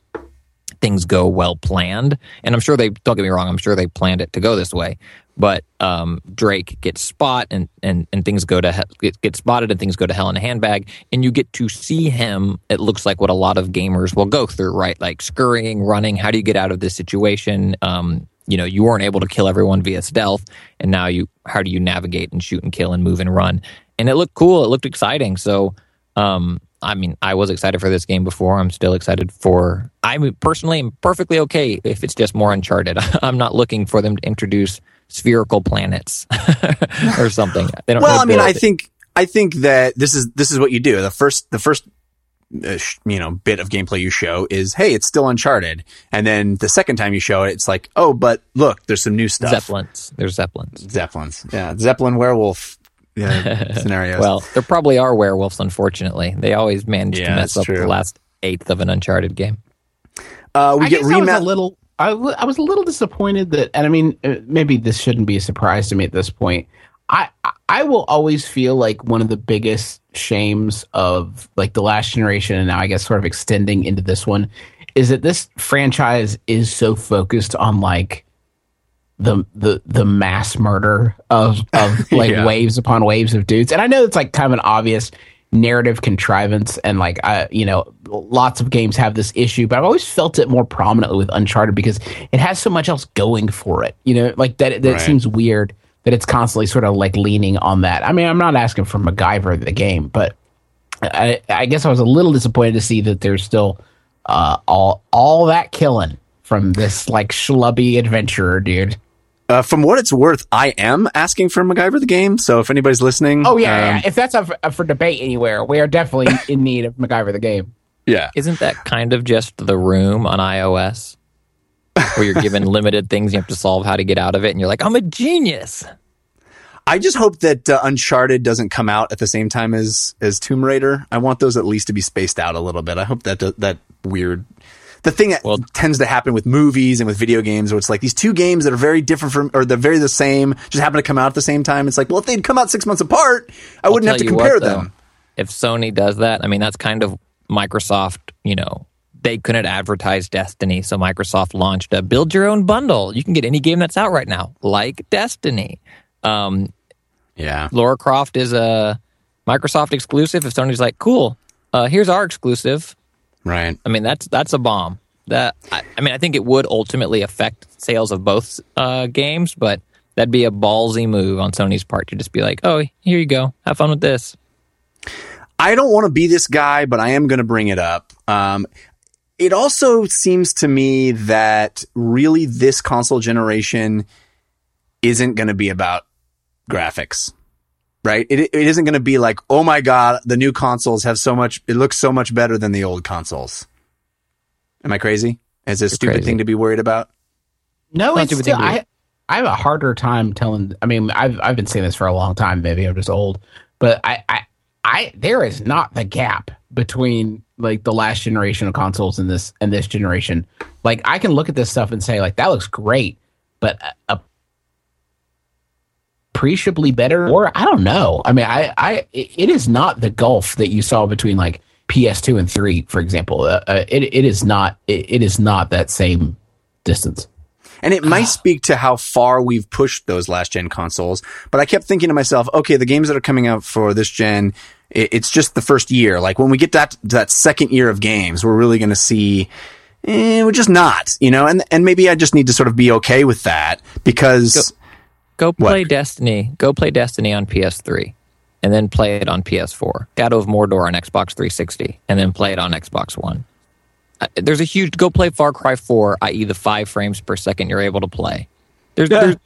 things go well planned. And I'm sure they don't get me wrong. I'm sure they planned it to go this way. But um, Drake gets spot and, and, and things go to he- get, spotted and things go to hell in a handbag. And you get to see him. It looks like what a lot of gamers will go through, right? Like scurrying, running. How do you get out of this situation? Um, you know, you weren't able to kill everyone via stealth, and now you how do you navigate and shoot and kill and move and run? And it looked cool. It looked exciting. So um, I mean, I was excited for this game before. I'm still excited for. I personally am perfectly okay if it's just more Uncharted. I'm not looking for them to introduce spherical planets or something. They don't Well, I mean, I it. think I think that this is this is what you do. The first the first uh, sh- you know bit of gameplay you show is hey it's still uncharted and then the second time you show it it's like oh but look there's some new stuff Zeppelins. There's Zeppelins. zeppelins yeah zeppelin werewolf yeah, scenarios Well, there probably are werewolves, unfortunately. They always manage Yeah, to mess up true. the last eighth of an Uncharted game. uh, we I get guess I was a remap little. I, w- I was a little disappointed that, and I mean, uh, maybe this shouldn't be a surprise to me at this point. I I- I will always feel like one of the biggest shames of like the last generation, and now I guess sort of extending into this one, is that this franchise is so focused on like the the the mass murder of of like Yeah. waves upon waves of dudes. And I know it's like kind of an obvious narrative contrivance and like I you know lots of games have this issue, but I've always felt it more prominently with Uncharted because it has so much else going for it. You know, like that that Right. seems weird that it's constantly sort of like leaning on that. I mean, I'm not asking for MacGyver the game, but I, I guess I was a little disappointed to see that there's still uh, all all that killing from this like schlubby adventurer dude. uh, from what it's worth i am asking for macgyver the game so if anybody's listening Oh yeah, um, yeah. if that's up for, up for debate anywhere, we are definitely in need of MacGyver the game. yeah Isn't that kind of just the room on iOS? Where you're given limited things, you have to solve how to get out of it, and you're like, I'm a genius. I just hope that uh, Uncharted doesn't come out at the same time as as Tomb Raider. I want those at least to be spaced out a little bit. I hope that that weird the thing that Well- tends to happen with movies and with video games, where it's like these two games that are very different from or they're very the same, just happen to come out at the same time. It's like, well, if they'd come out six months apart, I wouldn't have to compare what, though, them. If Sony does that, I mean, that's kind of Microsoft, you know, they couldn't advertise Destiny. So Microsoft launched a build your own bundle. You can get any game that's out right now, like Destiny. Um, Yeah, Lara Croft is a Microsoft exclusive. If Sony's like, cool, uh, here's our exclusive. Right. I mean, that's that's a bomb. That I, I mean, I think it would ultimately affect sales of both uh, games, but that'd be a ballsy move on Sony's part to just be like, "Oh, here you go, have fun with this." I don't want to be this guy, but I am going to bring it up. Um, it also seems to me that really this console generation isn't going to be about graphics, right? It, it isn't going to be like, oh my God, the new consoles have so much, it looks so much better than the old consoles. Am I crazy? Is this a stupid crazy. thing to be worried about? No, Not it's too still, big a. I I have a harder time telling. I mean, I've I've been saying this for a long time. Maybe I'm just old, but I I, I there is not the gap between like the last generation of consoles and this and this generation. Like I can look at this stuff and say like that looks great, but uh, appreciably better, or I don't know. I mean, I I it is not the gulf that you saw between like PS2 and three, for example. Uh, uh, it it is not it, it is not that same distance. And it might speak to how far we've pushed those last gen consoles. But I kept thinking to myself, okay, the games that are coming out for this gen, i- it's just the first year. Like when we get that that second year of games, we're really going to see. Eh, we're just not, you know, and and maybe I just need to sort of be okay with that because Go play Destiny. Go play Destiny on PS3, and then play it on PS4. Shadow of Mordor on Xbox 360, and then play it on Xbox One. Uh, There's a huge. Go play Far Cry 4, i.e., the five frames per second you're able to play. There's, there's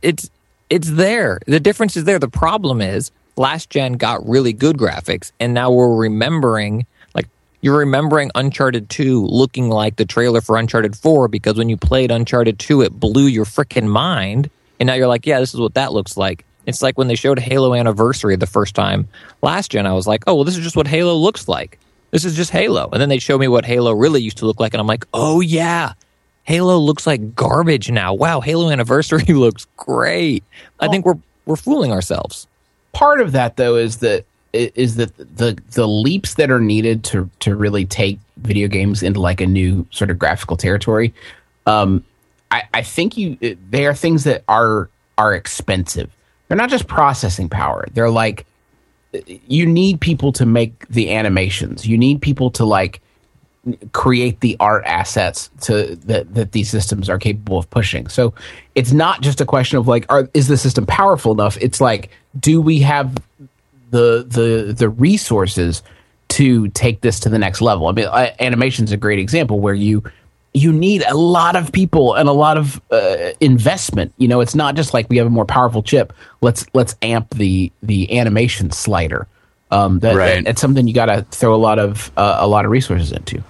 it's it's there. The difference is there. The problem is last gen got really good graphics, and now we're remembering like you're remembering Uncharted 2 looking like the trailer for Uncharted 4 because when you played Uncharted 2, it blew your freaking mind, and now you're like, yeah, this is what that looks like. It's like when they showed Halo Anniversary the first time last gen. I was like, oh well, this is just what Halo looks like. This is just Halo, and then they show me what Halo really used to look like, and I'm like, oh yeah, Halo looks like garbage now. Wow, Halo Anniversary looks great. I think we're we're fooling ourselves. part of that though is that is that the the leaps that are needed to to really take video games into like a new sort of graphical territory um i i think you they are things that are are expensive they're not just processing power they're like you need people to make the animations you need people to like create the art assets to that that these systems are capable of pushing. So it's not just a question of like, are, is the system powerful enough? It's like, do we have the the the resources to take this to the next level? I mean, I, animation's a great example where you you need a lot of people and a lot of uh, investment. You know, it's not just like we have a more powerful chip. Let's let's amp the the animation slider. Um, that, Right. It's something you got to throw a lot of uh, a lot of resources into.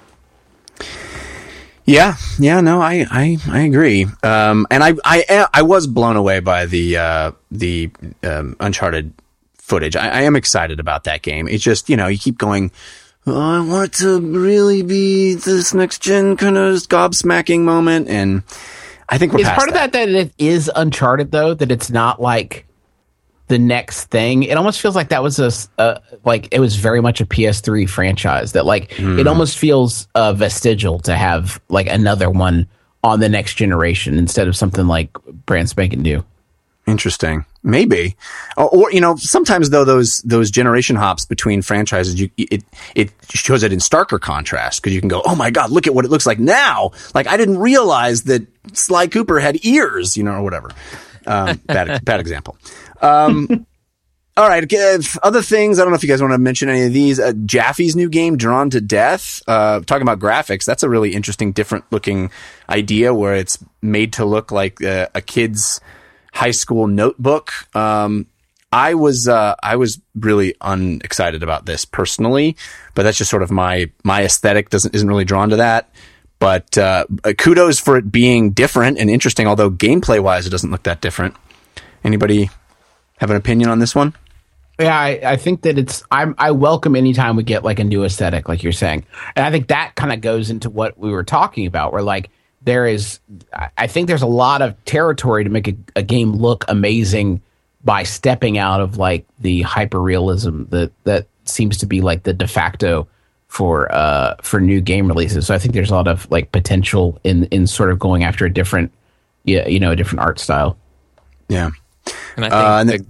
Yeah, yeah, no, I, I, I agree. Um, and I, I, I was blown away by the, uh, the, um, Uncharted footage. I, I am excited about that game. It's just, you know, you keep going, oh, I want it to really be this next gen kind of gobsmacking moment. And I think we're past part of that that it is Uncharted though? That it's not like the next thing. It almost feels like that was a uh, like it was very much a PS3 franchise. That like it almost feels uh, vestigial to have like another one on the next generation instead of something like brand spanking new. Interesting. Maybe, or, or you know, sometimes though those those generation hops between franchises, you it it shows it in starker contrast because you can go, oh my god, look at what it looks like now. Like I didn't realize that Sly Cooper had ears, you know, or whatever. Um, bad bad example. Um, all right. Other things. I don't know if you guys want to mention any of these. Uh, Jaffe's new game, Drawn to Death. Uh, talking about graphics, that's a really interesting, different looking idea where it's made to look like a, a kid's high school notebook. Um, I was uh, I was really unexcited about this personally, but that's just sort of my my aesthetic doesn't isn't really drawn to that. But uh, kudos for it being different and interesting. Although gameplay wise, it doesn't look that different. Anybody have an opinion on this one? Yeah, I, I think that it's I'm I welcome anytime we get like a new aesthetic, like you're saying, and I think that kind of goes into what we were talking about, where like there is, I- I think there's a lot of territory to make a, a game look amazing by stepping out of like the hyper realism that that seems to be like the de facto for uh for new game releases. So I think there's a lot of like potential in in sort of going after a different, yeah, you know, a different art style. Yeah. And I think Uh, and the,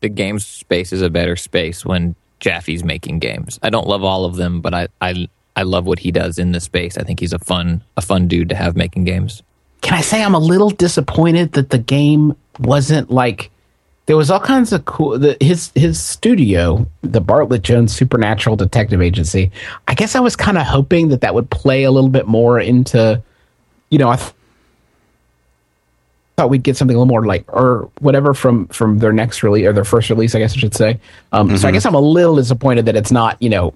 the game space is a better space when Jaffe's making games. I don't love all of them, but I, I I love what he does in this space. I think he's a fun a fun dude to have making games. can I say I'm a little disappointed that the game wasn't like there was all kinds of cool the, his his studio the Bartlett Jones Supernatural Detective Agency I guess I was kind of hoping that that would play a little bit more into you know I th- thought we'd get something a little more like or whatever from from their next release or their first release I guess I should say um, so I guess I'm a little disappointed that it's not you know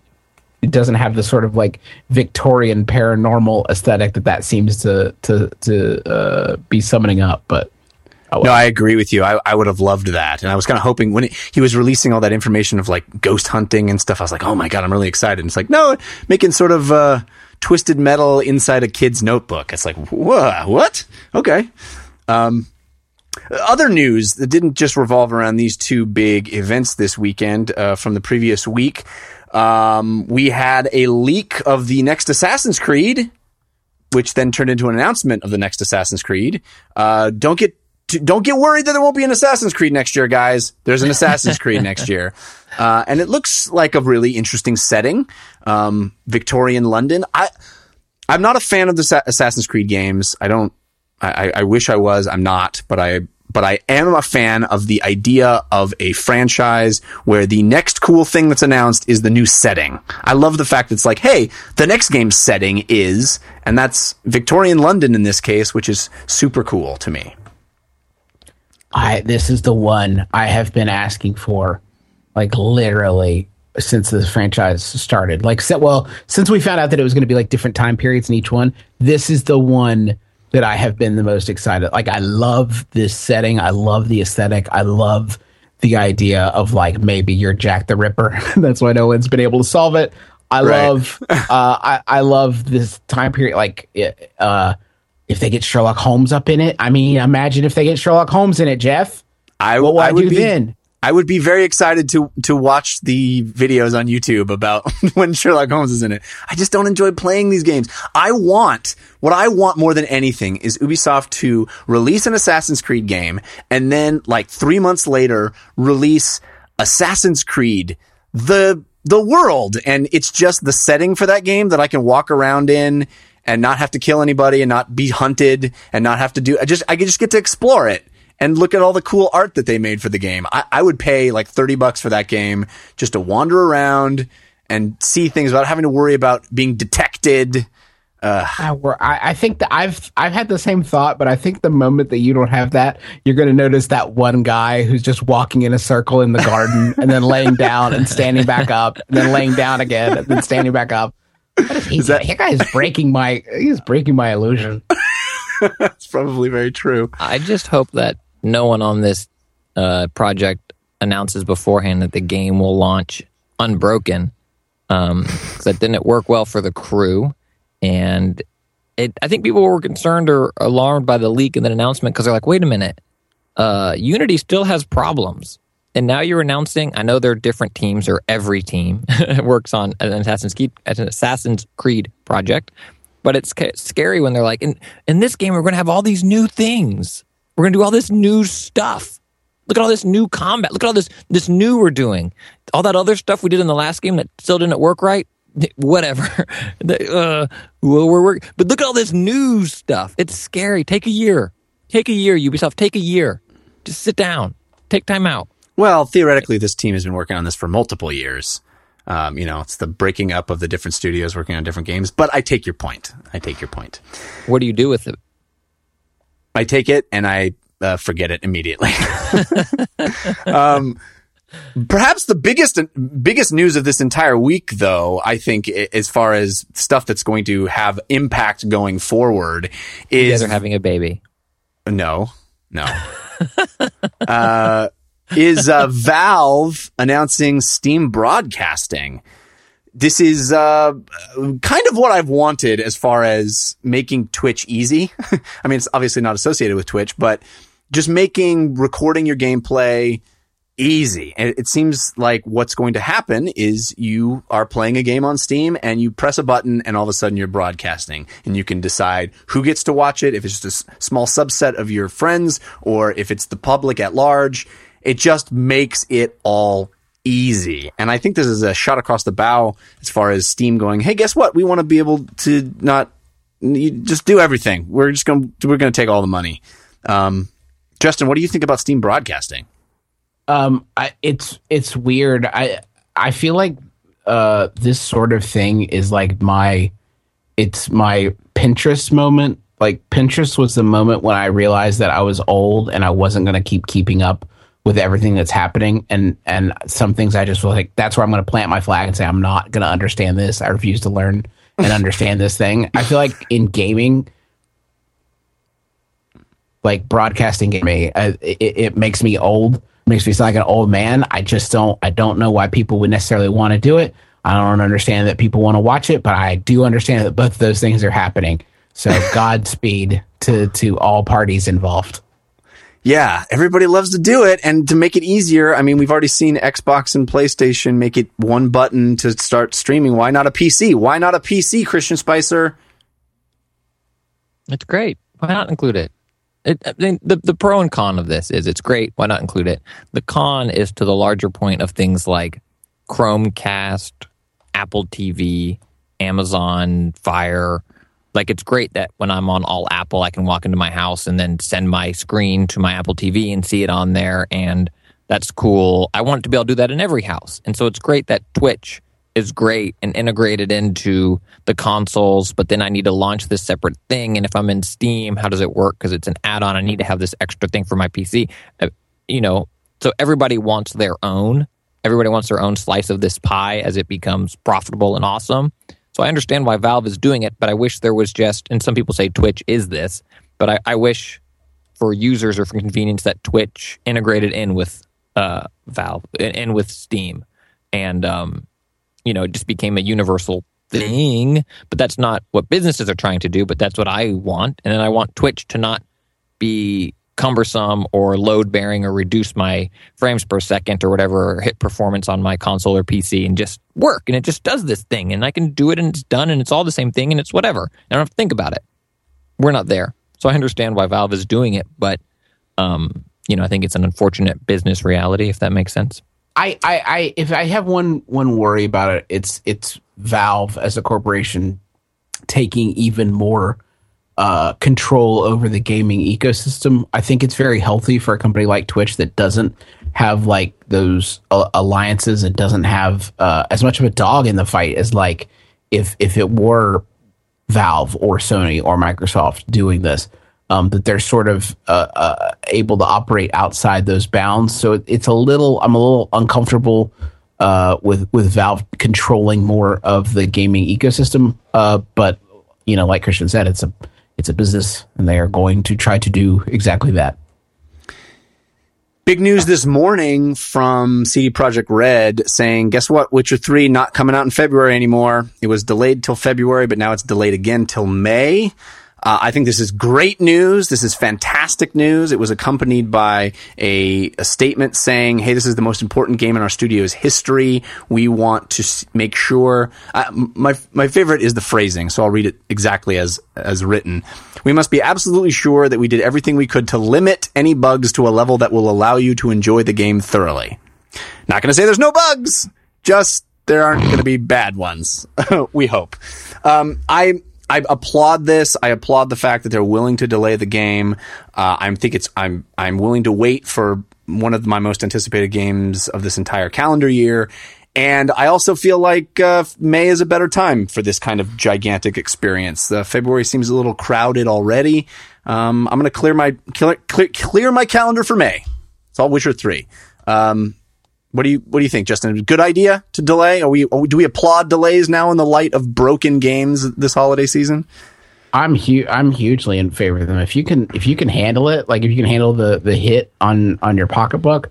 it doesn't have the sort of like Victorian paranormal aesthetic that that seems to to to uh, be summoning up. But oh, No, I agree with you. I, I would have loved that. And I was kind of hoping when it, he was releasing all that information of like ghost hunting and stuff, I was like, oh my God, I'm really excited. And it's like, no, making sort of uh, twisted metal inside a kid's notebook. It's like, whoa, what? Okay. Um, other news that didn't just revolve around these two big events this weekend uh, from the previous week. Um, we had a leak of the next Assassin's Creed, which then turned into an announcement of the next Assassin's Creed. Uh, don't get don't get worried that there won't be an Assassin's Creed next year, guys. There's an Assassin's Creed next year, uh, and it looks like a really interesting setting, um, Victorian London. I I'm not a fan of the Sa- Assassin's Creed games. I don't. I, I- I wish I was. I'm not, but I. But I am a fan of the idea of a franchise where the next cool thing that's announced is the new setting. I love the fact that it's like, hey, the next game's setting is, and that's Victorian London in this case, which is super cool to me. I this is the one I have been asking for, like literally since this franchise started. Like, well, since we found out that it was going to be like different time periods in each one, this is the one that I have been the most excited. Like, I love this setting. I love the aesthetic. I love the idea of like maybe you're Jack the Ripper. That's why no one's been able to solve it. I Right. love, uh, I, I love this time period. Like, uh, if they get Sherlock Holmes up in it, I mean, imagine if they get Sherlock Holmes in it, Jeff. I, What would I do be, then? I would be very excited to to watch the videos on YouTube about when Sherlock Holmes is in it. I just don't enjoy playing these games. I want what I want more than anything is Ubisoft to release an Assassin's Creed game and then like 3 months later release Assassin's Creed the the world and it's just the setting for that game that I can walk around in and not have to kill anybody and not be hunted and not have to do I just I just get to explore it and look at all the cool art that they made for the game. I, I would pay like 30 bucks for that game just to wander around and see things without having to worry about being detected. I, I, I think that I've I've had the same thought, but I think the moment that you don't have that, you're going to notice that one guy who's just walking in a circle in the garden and then laying down and standing back up, and then laying down again and then standing back up. What is he Is that- that guy is breaking my he's breaking my illusion. That's probably very true. I just hope that no one on this uh, project announces beforehand that the game will launch unbroken. Um, that didn't work well for the crew, and it. I think people were concerned or alarmed by the leak and the announcement because they're like, "Wait a minute, uh, Unity still has problems." And now you're announcing. I know there are different teams, or every team works on an Assassin's Creed, an Assassin's Creed project, but it's ca- scary when they're like, "In in this game, we're going to have all these new things. We're going to do all this new stuff. Look at all this new combat. Look at all this this new we're doing. All that other stuff we did in the last game that still didn't work right. Whatever. Uh, well, we're, we're, but look at all this new stuff. It's scary. Take a year. Take a year, Ubisoft. Take a year. Just sit down. Take time out. Well, theoretically, this team has been working on this for multiple years. Um, you know, it's the breaking up of the different studios working on different games. But I take your point. I take your point. What do you do with it? I take it and I uh, forget it immediately. um, perhaps the biggest biggest news of this entire week, though, I think, as far as stuff that's going to have impact going forward, You guys is are having a baby. no, no. uh, is uh, Valve announcing Steam Broadcasting? This is uh, kind of what I've wanted as far as making Twitch easy. I mean, it's obviously not associated with Twitch, but just making recording your gameplay easy. And it seems like what's going to happen is you are playing a game on Steam and you press a button and all of a sudden you're broadcasting and you can decide who gets to watch it, if it's just a small subset of your friends or if it's the public at large. It just makes it all easy. And I think this is a shot across the bow as far as Steam going, "Hey, guess what? We want to be able to not you just do everything. We're just going to we're going to take all the money." Um, Justin, what do you think about Steam broadcasting? Um, I, it's it's weird. I I feel like uh this sort of thing is like my it's my Pinterest moment. Like Pinterest was the moment when I realized that I was old and I wasn't going to keep keeping up with everything that's happening. And and some things I just was like that's where I'm going to plant my flag and say I'm not going to understand this. I refuse to learn and understand this thing. I feel like in gaming like broadcasting gaming uh, it, it makes me old makes me sound like an old man. I just don't i don't know why people would necessarily want to do it. I don't understand that people want to watch it but i do understand that both of those things are happening. So godspeed to to all parties involved Yeah, everybody loves to do it. And to make it easier, I mean, we've already seen Xbox and PlayStation make it one button to start streaming. Why not a PC? Why not a PC, Christian Spicer? It's great. Why not include it? it I mean, the, the pro and con of this is it's great. Why not include it? The con is to the larger point of things like Chromecast, Apple TV, Amazon Fire. Like it's great that when I'm on all Apple, I can walk into my house and then send my screen to my Apple TV and see it on there. And that's cool. I want to be able to do that in every house. And so it's great that Twitch is great and integrated into the consoles, but then I need to launch this separate thing. And if I'm in Steam, how does it work? Because it's an add on. I need to have this extra thing for my PC. Uh, you know, so everybody wants their own. Everybody wants their own slice of this pie as it becomes profitable and awesome. I understand why Valve is doing it, but I wish there was just, and some people say Twitch is this, but I, I wish for users or for convenience that Twitch integrated in with uh, Valve and, and with Steam. And, um, you know, it just became a universal thing. But that's not what businesses are trying to do, but that's what I want. And then I want Twitch to not be cumbersome or load bearing or reduce my frames per second or whatever or hit performance on my console or PC and just work. And it just does this thing and I can do it and it's done and it's all the same thing and it's whatever. I don't have to think about it. We're not there. So I understand why Valve is doing it, but um, you know, I think it's an unfortunate business reality, if that makes sense. I, I, I if I have one one worry about it, it's it's Valve as a corporation taking even more uh, control over the gaming ecosystem. I think it's very healthy for a company like Twitch that doesn't have like those uh, alliances. It doesn't have uh, as much of a dog in the fight as like if if it were Valve or Sony or Microsoft doing this. Um, that they're sort of uh, uh, able to operate outside those bounds. So it, it's a little, I'm a little uncomfortable uh, with with Valve controlling more of the gaming ecosystem. But you know, like Christian said, it's a it's a business, and they are going to try to do exactly that. Big news this morning from CD Projekt Red saying, guess what? Witcher 3 not coming out in February anymore. It was delayed till February, but now it's delayed again till May. Uh, I think this is great news. This is fantastic news. It was accompanied by a, a, statement saying, "Hey, this is the most important game in our studio's history. We want to make sure." Uh, my my favorite is the phrasing, so I'll read it exactly as as written. We must be absolutely sure that we did everything we could to limit any bugs to a level that will allow you to enjoy the game thoroughly. Not going to say there's no bugs, just there aren't going to be bad ones. we hope. Um, I I applaud this. I applaud the fact that they're willing to delay the game. Uh, I think it's I'm I'm willing to wait for one of my most anticipated games of this entire calendar year. And I also feel like uh, May is a better time for this kind of gigantic experience. Uh, February seems a little crowded already. Um, I'm going to clear my clear, clear, my calendar for May. It's all Witcher three. Um, what do you What do you think, Justin? Good idea to delay? Are we, do we applaud delays now in the light of broken games this holiday season? I'm hu- I'm hugely in favor of them. If you can if you can handle it, like if you can handle the the hit on on your pocketbook,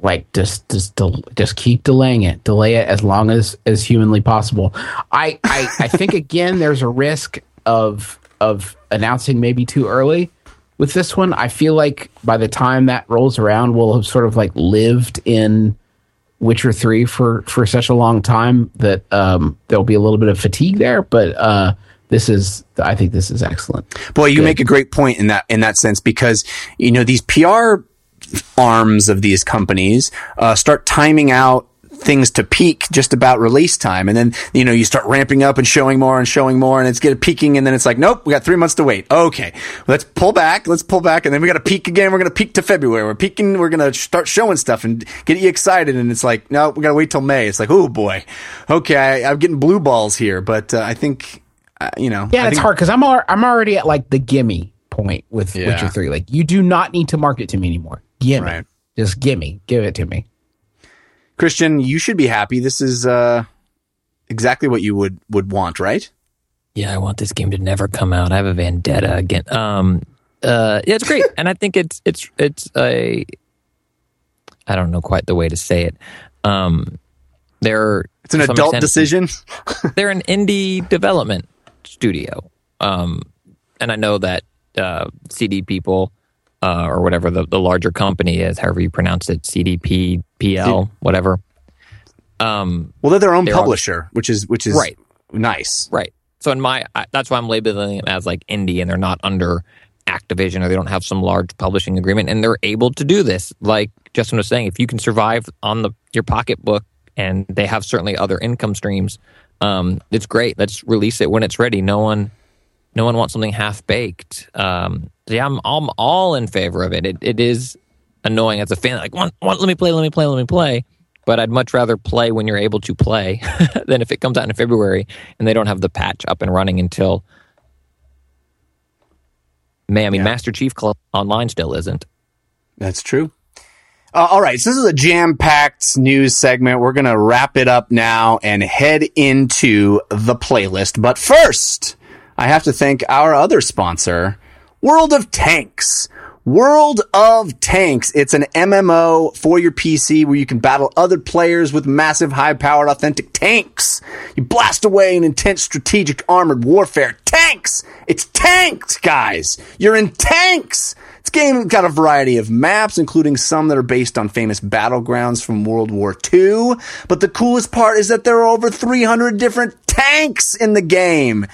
like just just del- just keep delaying it. Delay it as long as as humanly possible. I I, I think again there's a risk of of announcing maybe too early with this one. I feel like by the time that rolls around, we'll have sort of like lived in Witcher three for for such a long time that um, there'll be a little bit of fatigue there. But uh, this is, I think, this is excellent. Boy, you Good. make a great point in that in that sense because you know these PR arms of these companies uh, start timing out things to peak just about release time. And then, you know, you start ramping up and showing more and showing more and it's getting peaking. And then it's like, nope, we got three months to wait. Okay. Let's pull back. Let's pull back. And then we got to peak again. We're going to peak to February. We're peaking. We're going to start showing stuff and get you excited. And it's like, no, we got to wait till May. It's like, oh boy. Okay. I'm getting blue balls here, but uh, I think, uh, you know. Yeah, I it's think- hard because I'm, al- I'm already at like the gimme point with Yeah. Witcher 3. Like, you do not need to market to me anymore. Gimme. Right. Just gimme. Give it to me. Christian, you should be happy. This is, uh, exactly what you would, would want, right? Yeah, I want this game to never come out. I have a vendetta again. Um, uh, yeah, it's great, and I think it's it's it's a. I don't know quite the way to say it. Um, they're It's an adult extent, decision. They're an indie development studio, um, and I know that uh, CD people uh, or whatever the, the larger company is, however you pronounce it, CDP, PL, whatever. Um, Well, they're their own They're publisher, which is, which is Right. nice. Right. So in my, I, that's why I'm labeling them as like indie, and they're not under Activision or they don't have some large publishing agreement, and they're able to do this. Like Justin was saying, if you can survive on the your pocketbook, and they have certainly other income streams, um, it's great. Let's release it when it's ready. No one, no one wants something half baked. Um, yeah, I'm, I'm all in favor of it. It, it is annoying as a fan. Like, want, want, let me play, let me play, let me play. But I'd much rather play when you're able to play than if it comes out in February and they don't have the patch up and running until May. I mean, Yeah. Master Chief Club Online still isn't. That's true. Uh, all right, so this is a jam-packed news segment. We're going to wrap it up now and head into the playlist. But first, I have to thank our other sponsor, World of Tanks. World of Tanks. It's an MMO for your PC where you can battle other players with massive, high-powered, authentic tanks. You blast away in intense strategic armored warfare. Tanks! It's tanks, guys! You're in tanks! This game got a variety of maps, including some that are based on famous battlegrounds from World War II. But the coolest part is that there are over 300 different tanks in the game.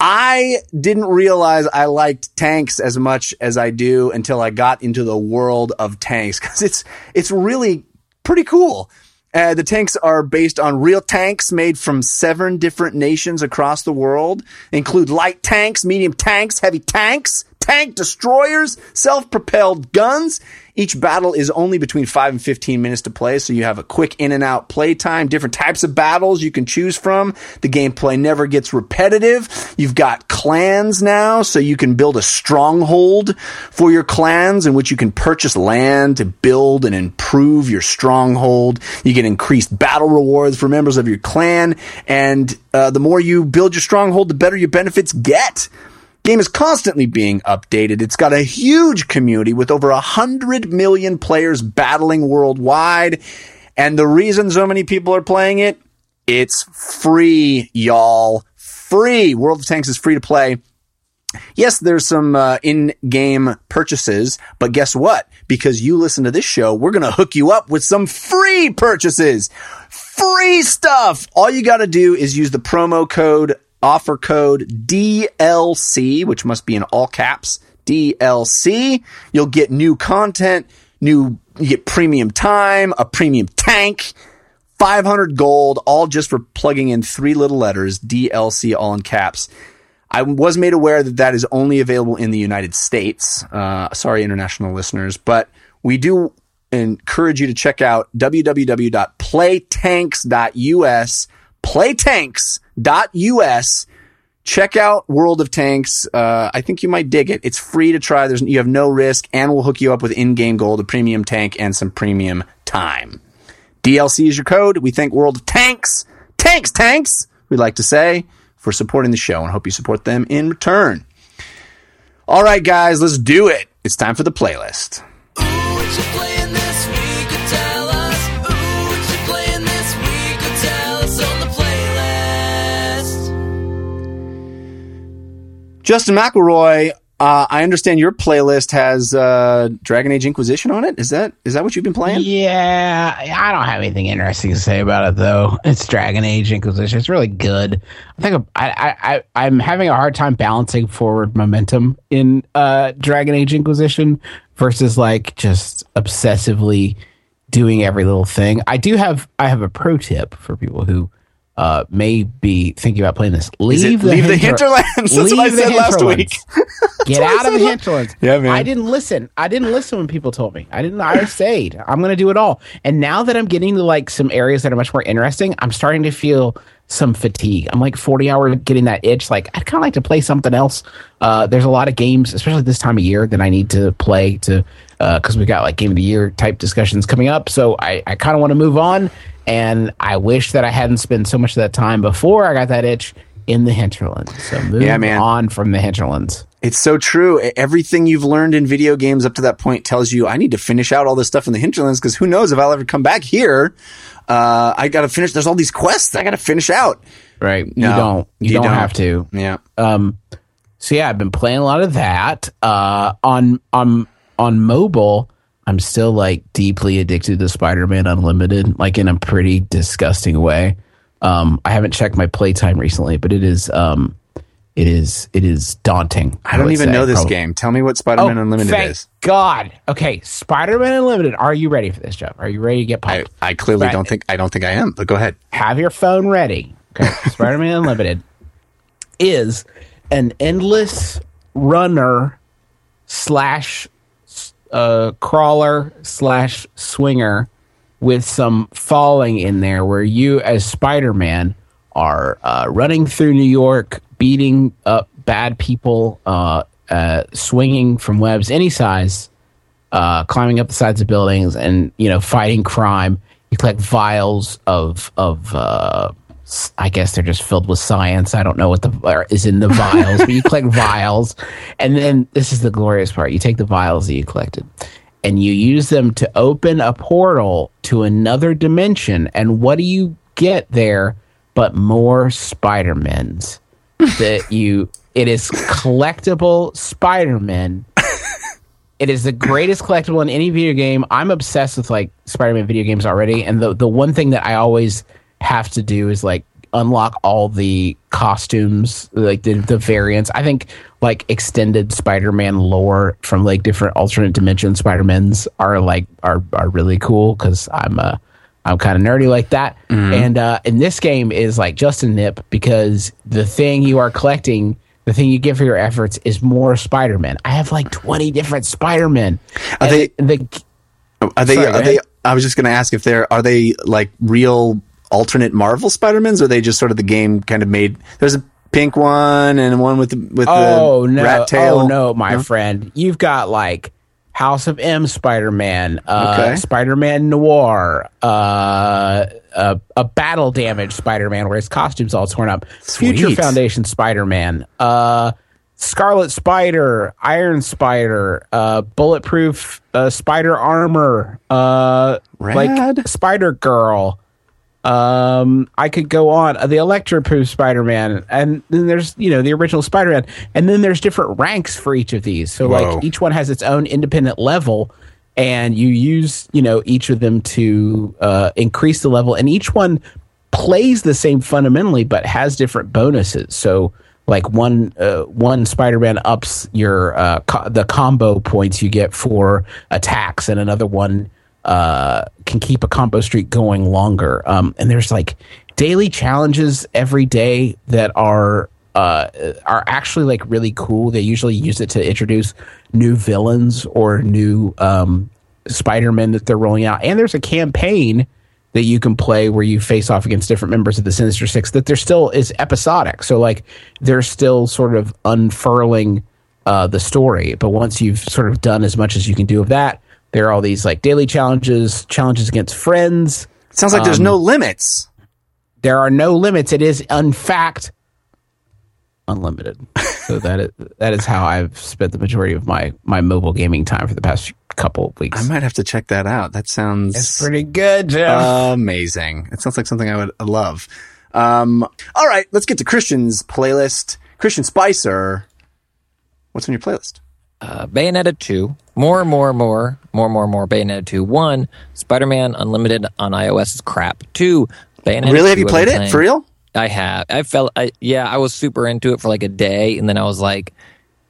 I didn't realize I liked tanks as much as I do until I got into the world of tanks because it's it's really pretty cool. Uh, the tanks are based on real tanks made from seven different nations across the world. They include light tanks, medium tanks, heavy tanks, tank destroyers, self propelled guns. Each battle is only between 5 and 15 minutes to play, so you have a quick in and out play time, different types of battles you can choose from. The gameplay never gets repetitive. You've got clans now, so you can build a stronghold for your clans in which you can purchase land to build and improve your stronghold. You get increased battle rewards for members of your clan, and uh, the more you build your stronghold, the better your benefits get game is constantly being updated. It's got a huge community with over 100 million players battling worldwide. And the reason so many people are playing it, it's free, y'all. Free. World of Tanks is free to play. Yes, there's some uh, in-game purchases, but guess what? Because you listen to this show, we're going to hook you up with some free purchases. Free stuff. All you got to do is use the promo code offer code DLC, which must be in all caps, DLC. You'll get new content, new, you get premium time, a premium tank, 500 gold, all just for plugging in three little letters, DLC, all in caps. I was made aware that that is only available in the United States. Uh, sorry, international listeners, but we do encourage you to check out www.playtanks.us, playtanks.us. Check out World of Tanks. Uh, I think you might dig it. It's free to try. There's you have no risk, and we'll hook you up with in-game gold, a premium tank, and some premium time. DLC is your code. We thank World of Tanks, Tanks, Tanks. We'd like to say for supporting the show, and hope you support them in return. All right, guys, let's do it. It's time for the playlist. Ooh, Justin McElroy, uh, I understand your playlist has uh, Dragon Age Inquisition on it. Is that is that what you've been playing? Yeah, I don't have anything interesting to say about it though. It's Dragon Age Inquisition. It's really good. I think I, I, I I'm having a hard time balancing forward momentum in uh, Dragon Age Inquisition versus like just obsessively doing every little thing. I do have I have a pro tip for people who uh, may be thinking about playing this. Leave, it leave the hinterlands? That's what I said last week. Get out of the hinterlands. Yeah, man. I didn't listen. I didn't listen when people told me. I didn't. I stayed. I'm going to do it all. And now that I'm getting to like some areas that are much more interesting, I'm starting to feel some fatigue. I'm like 40 hours getting that itch. Like I'd kind of like to play something else. Uh, there's a lot of games, especially this time of year, that I need to play to because we got like game of the year type discussions coming up. So I, I kind of want to move on. And I wish that I hadn't spent so much of that time before I got that itch in the hinterlands. So move Yeah, man. on from the hinterlands. It's so true. Everything you've learned in video games up to that point tells you I need to finish out all this stuff in the hinterlands because who knows if I'll ever come back here. Uh, I got to finish. There's all these quests I got to finish out. Right. You don't. You, you don't, don't. have to. Yeah. Um so yeah, I've been playing a lot of that. Uh on on on mobile, I'm still like deeply addicted to Spider-Man Unlimited, like in a pretty disgusting way. Um I haven't checked my playtime recently, but it is um it is it is daunting. I don't even say, know this probably. game. Tell me what Spider-Man Unlimited Oh, thank is. God. Okay, Spider-Man Unlimited. Are you ready for this, Jeff? Are you ready to get I, pumped? I clearly Right. don't think I don't think I am. But go ahead. have your phone ready. Okay, Spider-Man Unlimited is an endless runner slash uh, crawler slash swinger with some falling in there, where you as Spider-Man are uh, running through New York, beating up bad people, uh, uh, swinging from webs any size, uh, climbing up the sides of buildings and you know fighting crime. You collect vials of of uh, I guess they're just filled with science. I don't know what the is in the vials, but you collect vials, and then this is the glorious part: you take the vials that you collected. And you use them to open a portal to another dimension. And what do you get there but more Spider-Mans? that you, it is collectible Spider-Man it is the greatest collectible in any video game. I'm obsessed with like Spider-Man video games already, and the the one thing that I always have to do is like unlock all the costumes, like the the variants. I think like extended Spider-Man lore from like different alternate dimension Spider-Mans are like are are really cool because I'm uh I'm kind of nerdy like that. And uh, in this game is like just a nip because the thing you are collecting, the thing you give for your efforts is more Spider-Man. I have like 20 different Spider-Man. Are they- the Are they? Sorry, are they? I was just going to ask if they're are they like real alternate Marvel Spider-Mans, or are they just sort of the game kind of made? There's a pink one and one with the with Oh the no! rat tail. Oh no, my friend, you've got like House of M Spider-Man, uh, Okay. Spider-Man Noir, uh, a, a battle damage Spider-Man where his costume's all torn up, Future Foundation Spider-Man, uh, Scarlet Spider, Iron Spider, uh, Bulletproof uh, Spider Armor, uh, like Spider Girl. Um, I could go on uh, the Electroproof Spider-Man, and then there's you know the original Spider-Man, and then there's different ranks for each of these. So Whoa. like each one has its own independent level, and you use you know each of them to uh, increase the level, and each one plays the same fundamentally, but has different bonuses. So like one uh, one Spider-Man ups your uh, co- the combo points you get for attacks, and another one uh, can keep a combo streak going longer. Um, and there's like daily challenges every day that are uh, are actually like really cool. They usually use it to introduce new villains or new um, Spider-Man that they're rolling out. And there's a campaign that you can play where you face off against different members of the Sinister Six that there still is episodic. So like they're still sort of unfurling uh, the story. But once you've sort of done as much as you can do of that, there are all these like daily challenges, challenges against friends. It sounds like there's no limits. There are no limits. It is in fact unlimited. so that is that is how I've spent the majority of my my mobile gaming time for the past couple of weeks. I might have to check that out. That sounds it's pretty good, Jeff. amazing. It sounds like something I would love. Um, all right, let's get to Christian's playlist. Christian Spicer, what's on your playlist? Uh, Bayonetta 2, more, more, more, more, more, more. Bayonetta 2. One, Spider Man Unlimited on iOS is crap. Two, Bayonetta really? Have you played it for real? I have. I felt, I, yeah, I was super into it for like a day, and then I was like,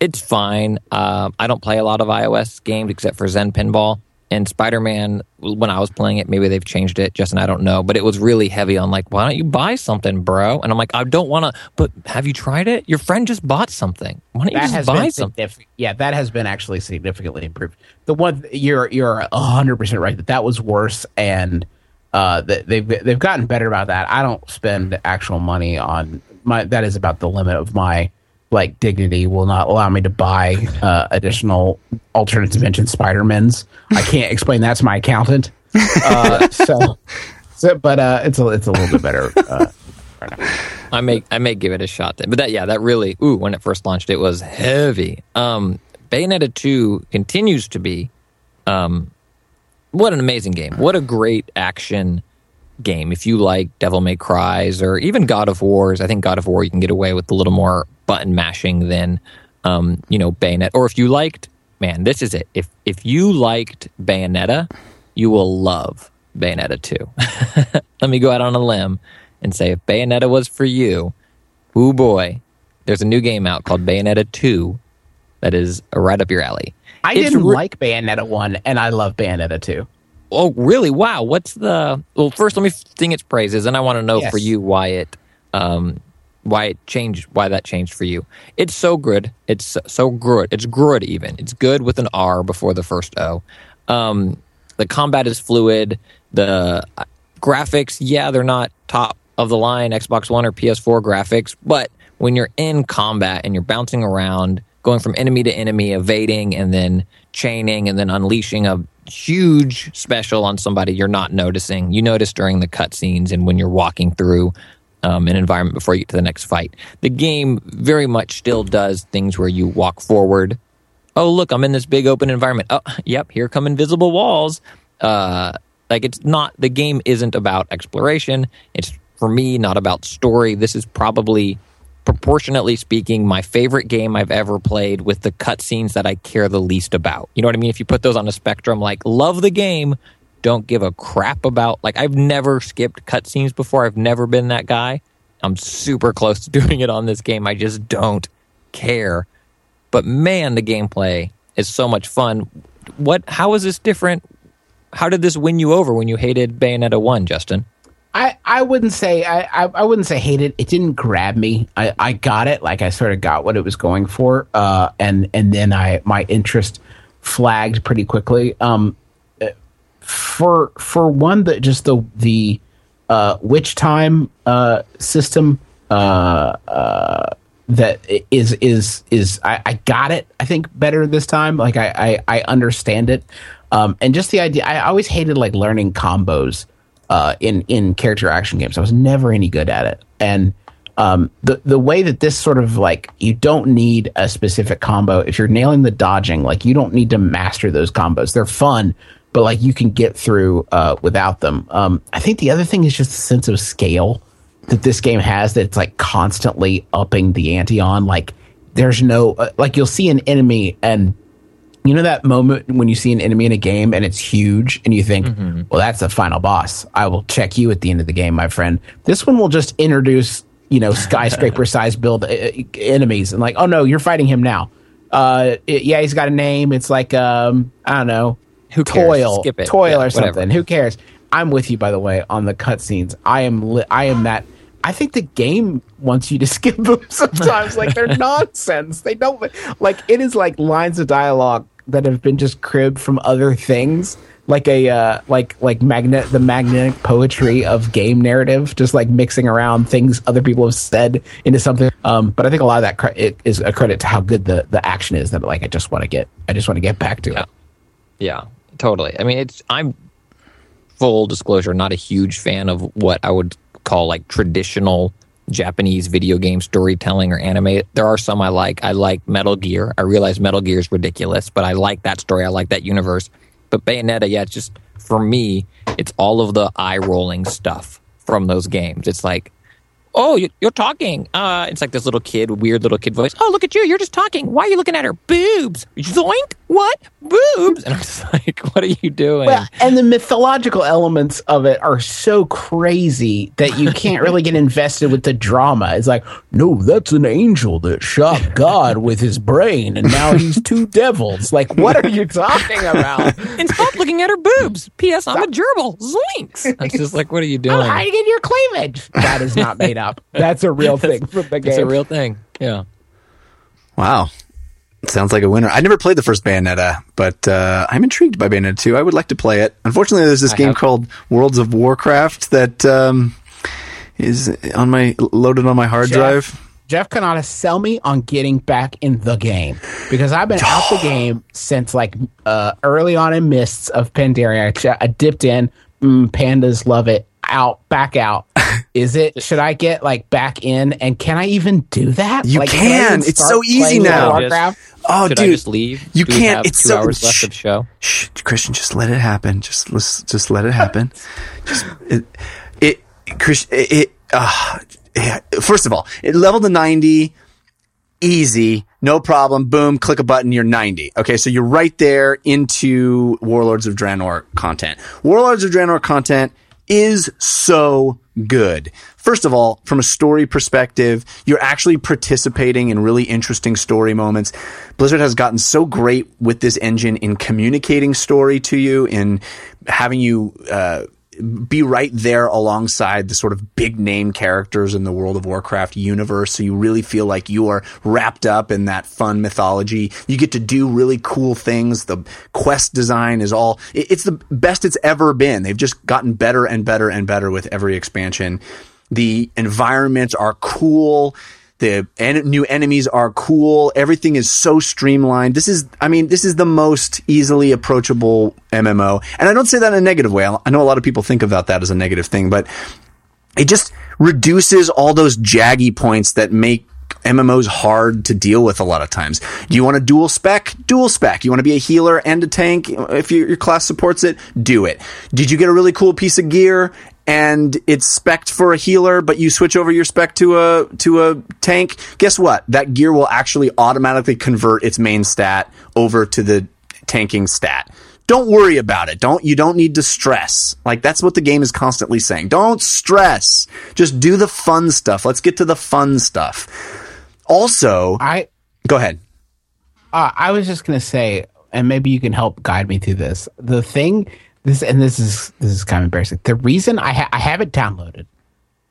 it's fine. Um, I don't play a lot of iOS games except for Zen Pinball. And Spider Man, when I was playing it, maybe they've changed it, Justin, I don't know. But it was really heavy on like, why don't you buy something, bro? And I'm like, I don't want to, but have you tried it? Your friend just bought something. Why don't you just has buy been something? Yeah, that has been actually significantly improved. The one you're you're hundred percent right that that was worse, and uh, that they've they've gotten better about that. I don't spend actual money on my. That is about the limit of my like dignity. Will not allow me to buy uh, additional alternate dimension Spider-Mans. I can't explain that to my accountant. Uh, so, so, but uh, it's a it's a little bit better. Uh, I may I may give it a shot then. But that yeah, that really ooh, when it first launched it was heavy. Um Bayonetta 2 continues to be um what an amazing game. What a great action game. If you like Devil May Cries or even God of Wars, I think God of War you can get away with a little more button mashing than um, you know, Bayonet. Or if you liked man, this is it. If if you liked Bayonetta, you will love Bayonetta 2. Let me go out on a limb and say if Bayonetta was for you, ooh boy, there's a new game out called Bayonetta 2 that is right up your alley. I It's didn't re- like Bayonetta one, and I love Bayonetta two. Oh, really? Wow. What's the well? First, let me sing its praises, and I want to know Yes. for you why it, um, why it changed, why that changed for you. It's so good. It's so- good. It's good even. It's good with an R before the first O. Um, the combat is fluid. The uh, graphics, yeah, they're not top of the line Xbox One or PS4 graphics, but when you're in combat and you're bouncing around, going from enemy to enemy, evading and then chaining and then unleashing a huge special on somebody you're not noticing. You notice during the cutscenes and when you're walking through um, an environment before you get to the next fight. The game very much still does things where you walk forward. Oh, look, I'm in this big open environment. Oh, yep, here come invisible walls. Uh, like it's not the game isn't about exploration. It's for me not about story. This is probably proportionately speaking my favorite game I've ever played with the cutscenes that I care the least about. You know what I mean? If you put those on a spectrum, like love the game, don't give a crap about like I've never skipped cutscenes before. I've never been that guy. I'm super close to doing it on this game. I just don't care. But man, the gameplay is so much fun. What how is this different? How did this win you over when you hated Bayonetta 1, Justin? I, I wouldn't say I, I, I wouldn't say hate it. It didn't grab me. I, I got it. Like I sort of got what it was going for. Uh, and and then I my interest flagged pretty quickly. Um, for for one that just the the uh, witch time uh, system uh, uh, that is is is I, I got it. I think better this time. Like I I, I understand it. Um, and just the idea. I always hated like learning combos uh, in in character action games. I was never any good at it, and um, the the way that this sort of like you don't need a specific combo if you're nailing the dodging. Like you don't need to master those combos. They're fun, but like you can get through uh, without them. Um, I think the other thing is just the sense of scale that this game has. That it's like constantly upping the ante on. Like there's no uh, like you'll see an enemy and you know that moment when you see an enemy in a game and it's huge and you think, well, that's the final boss. I will check you at the end of the game, my friend. This one will just introduce, you know, skyscraper size build uh, enemies and like, oh no, you're fighting him now. Uh, it- yeah, he's got a name. It's like, um, I don't know, Who cares? toil, Skip it. toil Yeah, or whatever. something. Who cares? I'm with you, by the way, on the cutscenes. I am, li- I am that. I think the game wants you to skip them sometimes. like they're nonsense. They don't like it is like lines of dialogue that have been just cribbed from other things. Like a uh, like like magnet the magnetic poetry of game narrative, just like mixing around things other people have said into something. Um, but I think a lot of that cre- it is a credit to how good the the action is. That like I just want to get I just want to get back to it. Yeah, totally. I mean, it's I'm full disclosure, not a huge fan of what I would call like traditional Japanese video game storytelling or anime. There are some I like. I like Metal Gear. I realize Metal Gear is ridiculous, but I like that story. I like that universe. But Bayonetta, yeah, it's just for me, it's all of the eye rolling stuff from those games. It's like oh, you- you're talking. Uh, it's like this little kid, weird little kid voice. Oh, look at you. You're just talking. Why are you looking at her? Boobs. Zoink. What? Boobs. And I'm just like, what are you doing? Well, and the mythological elements of it are so crazy that you can't really get invested with the drama. It's like, no, that's an angel that shot God with his brain, and now he's two devils. Like, what are you talking about? and stop looking at her boobs. P.S. I'm a gerbil. Zoinks. I'm just like, what are you I'm doing? hiding in your cleavage. That is not made up. That's a real thing from the game. It's a real thing. Yeah. Wow. Sounds like a winner. I never played the first Bayonetta, but uh, I'm intrigued by Bayonetta 2. I would like to play it. Unfortunately, there's this I game have- called Worlds of Warcraft that um, is on my loaded on my hard Jeff, drive. Jeff Cannata sell me on getting back in the game because I've been out the game since like uh, early on in Mists of Pandaria. I, I dipped in. Mm, pandas love it. Out, back out. Is it? Should I get like back in? And can I even do that? You like, I can. It's so easy playing World of now. Warcraft? Oh, Should dude, I just leave? You Do can't. have It's two so hours left shh, of show. Shh, Christian, just let it happen. Just let's just let it happen. just it, it, Christian, it. it uh, yeah. First of all, it leveled to ninety, easy, no problem. Boom, click a button, you're ninety. Okay, so you're right there into Warlords of Draenor content. Warlords of Draenor content is so good. First of all, from a story perspective, you're actually participating in really interesting story moments. Blizzard has gotten so great with this engine in communicating story to you, in having you uh, be right there alongside the sort of big name characters in the World of Warcraft universe. So you really feel like you are wrapped up in that fun mythology. You get to do really cool things. The quest design is all, it- it's the best it's ever been. They've just gotten better and better and better with every expansion. The environments are cool. The en- new enemies are cool. Everything is so streamlined. This is, I mean, this is the most easily approachable MMO. And I don't say that in a negative way. I know a lot of people think about that as a negative thing, but it just reduces all those jaggy points that make MMOs hard to deal with a lot of times. Do you want a dual spec? Dual spec. You want to be a healer and a tank? If your, your class supports it, do it. Did you get a really cool piece of gear and it's spec'd for a healer, but you switch over your spec to a to a tank? Guess what? That gear will actually automatically convert its main stat over to the tanking stat don't worry about it. Don't you don't need to stress. Like that's what the game is constantly saying. Don't stress. Just do the fun stuff. Let's get to the fun stuff. Also, I go ahead. Uh, I was just gonna say, and maybe you can help guide me through this. The thing this and this is this is kind of embarrassing. The reason I ha- I have it downloaded,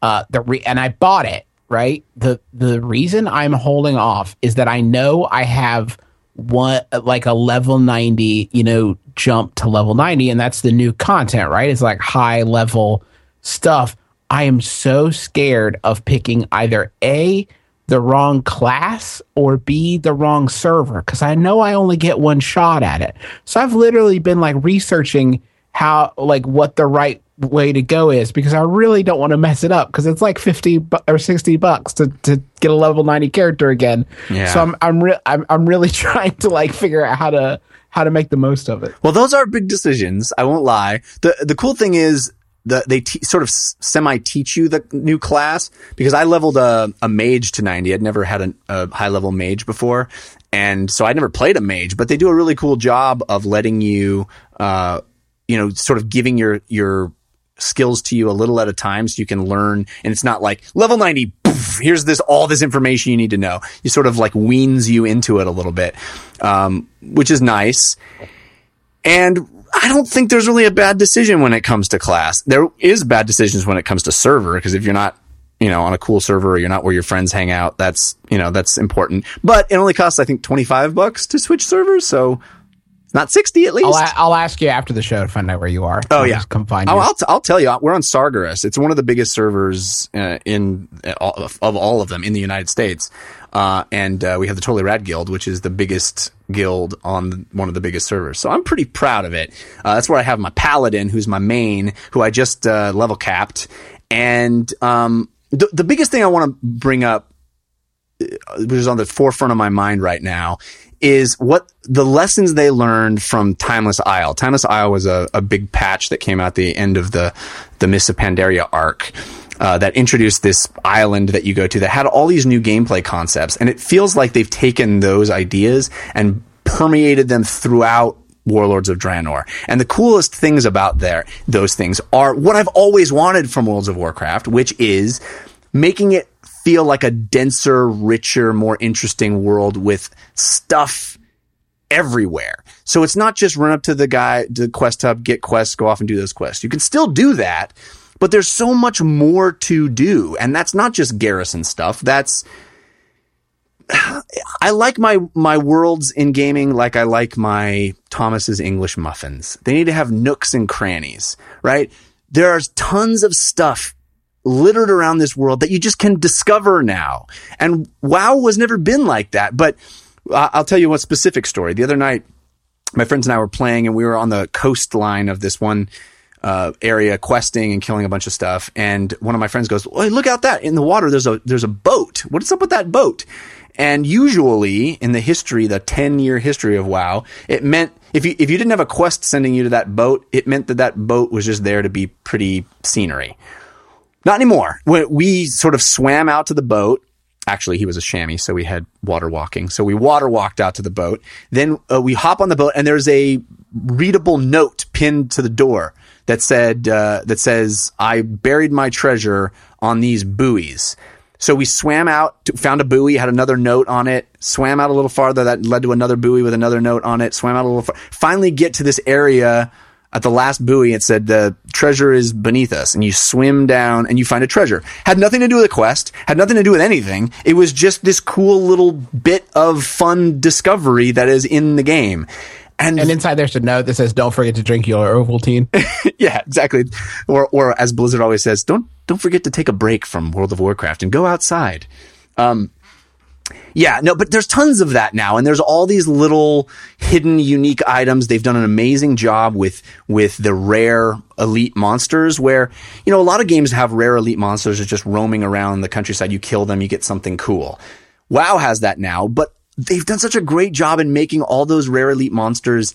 uh, the re- and I bought it right. the The reason I'm holding off is that I know I have one like a level ninety, you know, jump to level ninety, and that's the new content, right? It's like high level stuff. I am so scared of picking either a the wrong class or B the wrong server because I know I only get one shot at it. So I've literally been like researching how like what the right way to go is because I really don't want to mess it up because it's like 50 bu- or 60 bucks to, to get a level 90 character again. Yeah. So I'm I'm, re- I'm I'm really trying to like figure out how to how to make the most of it. Well, those are big decisions. I won't lie. the The cool thing is the they te- sort of semi teach you the new class because I leveled a, a mage to ninety. I'd never had a, a high level mage before, and so I never played a mage. But they do a really cool job of letting you, uh, you know, sort of giving your your skills to you a little at a time so you can learn and it's not like level 90 poof, here's this all this information you need to know you sort of like weans you into it a little bit um, which is nice and I don't think there's really a bad decision when it comes to class. There is bad decisions when it comes to server because if you're not, you know, on a cool server or you're not where your friends hang out, that's, you know, that's important. But it only costs, I think, 25 bucks to switch servers. So not 60 at least. I'll, I'll ask you after the show to find out where you are. Oh I'll yeah, come find you. Oh, I'll, t- I'll tell you, we're on Sargeras. It's one of the biggest servers uh, in uh, of, of all of them in the United States, uh, and uh, we have the Totally Rad Guild, which is the biggest guild on one of the biggest servers. So I'm pretty proud of it. Uh, that's where I have my Paladin, who's my main, who I just uh, level capped, and um, the the biggest thing I want to bring up which is on the forefront of my mind right now, is what the lessons they learned from Timeless Isle. Timeless Isle was a, a big patch that came out the end of the the Mists of Pandaria arc. Uh, that introduced this island that you go to that had all these new gameplay concepts, and it feels like they've taken those ideas and permeated them throughout Warlords of Draenor. And the coolest things about there, those things are what I've always wanted from Worlds of Warcraft, which is making it feel like a denser, richer, more interesting world with stuff everywhere. So it's not just run up to the guy, to the quest hub, get quests, go off and do those quests. You can still do that, but there's so much more to do. And that's not just garrison stuff. That's, I like my my worlds in gaming like I like my Thomas's English muffins. They need to have nooks and crannies, right? There's tons of stuff littered around this world that you just can discover now. And WoW was never been like that. But I- I'll tell you one specific story. The other night, my friends and I were playing, and we were on the coastline of this one uh, area, questing and killing a bunch of stuff. And one of my friends goes, "Hey, look out that in the water. There's a there's a boat. What's up with that boat?" And usually in the history, the 10 year history of WoW, it meant if you, if you didn't have a quest sending you to that boat, it meant that that boat was just there to be pretty scenery. Not anymore. We, we sort of swam out to the boat. Actually, he was a shammy, so we had water walking. So we water walked out to the boat. Then uh, we hop on the boat, and there's a readable note pinned to the door that said uh, that says, "I buried my treasure on these buoys." So we swam out, found a buoy, had another note on it, swam out a little farther, that led to another buoy with another note on it, swam out a little far, finally get to this area at the last buoy. It said, the treasure is beneath us. And you swim down and you find a treasure. Had nothing to do with a quest, had nothing to do with anything. It was just this cool little bit of fun discovery that is in the game. And, and inside there's a note that says, "Don't forget to drink your Ovaltine." yeah, exactly. Or, or as Blizzard always says, don't don't forget to take a break from World of Warcraft and go outside. Um, yeah, no, but there's tons of that now, and there's all these little hidden, unique items. They've done an amazing job with with the rare elite monsters. Where you know a lot of games have rare elite monsters that are just roaming around the countryside. You kill them, you get something cool. WoW has that now, but they've done such a great job in making all those rare elite monsters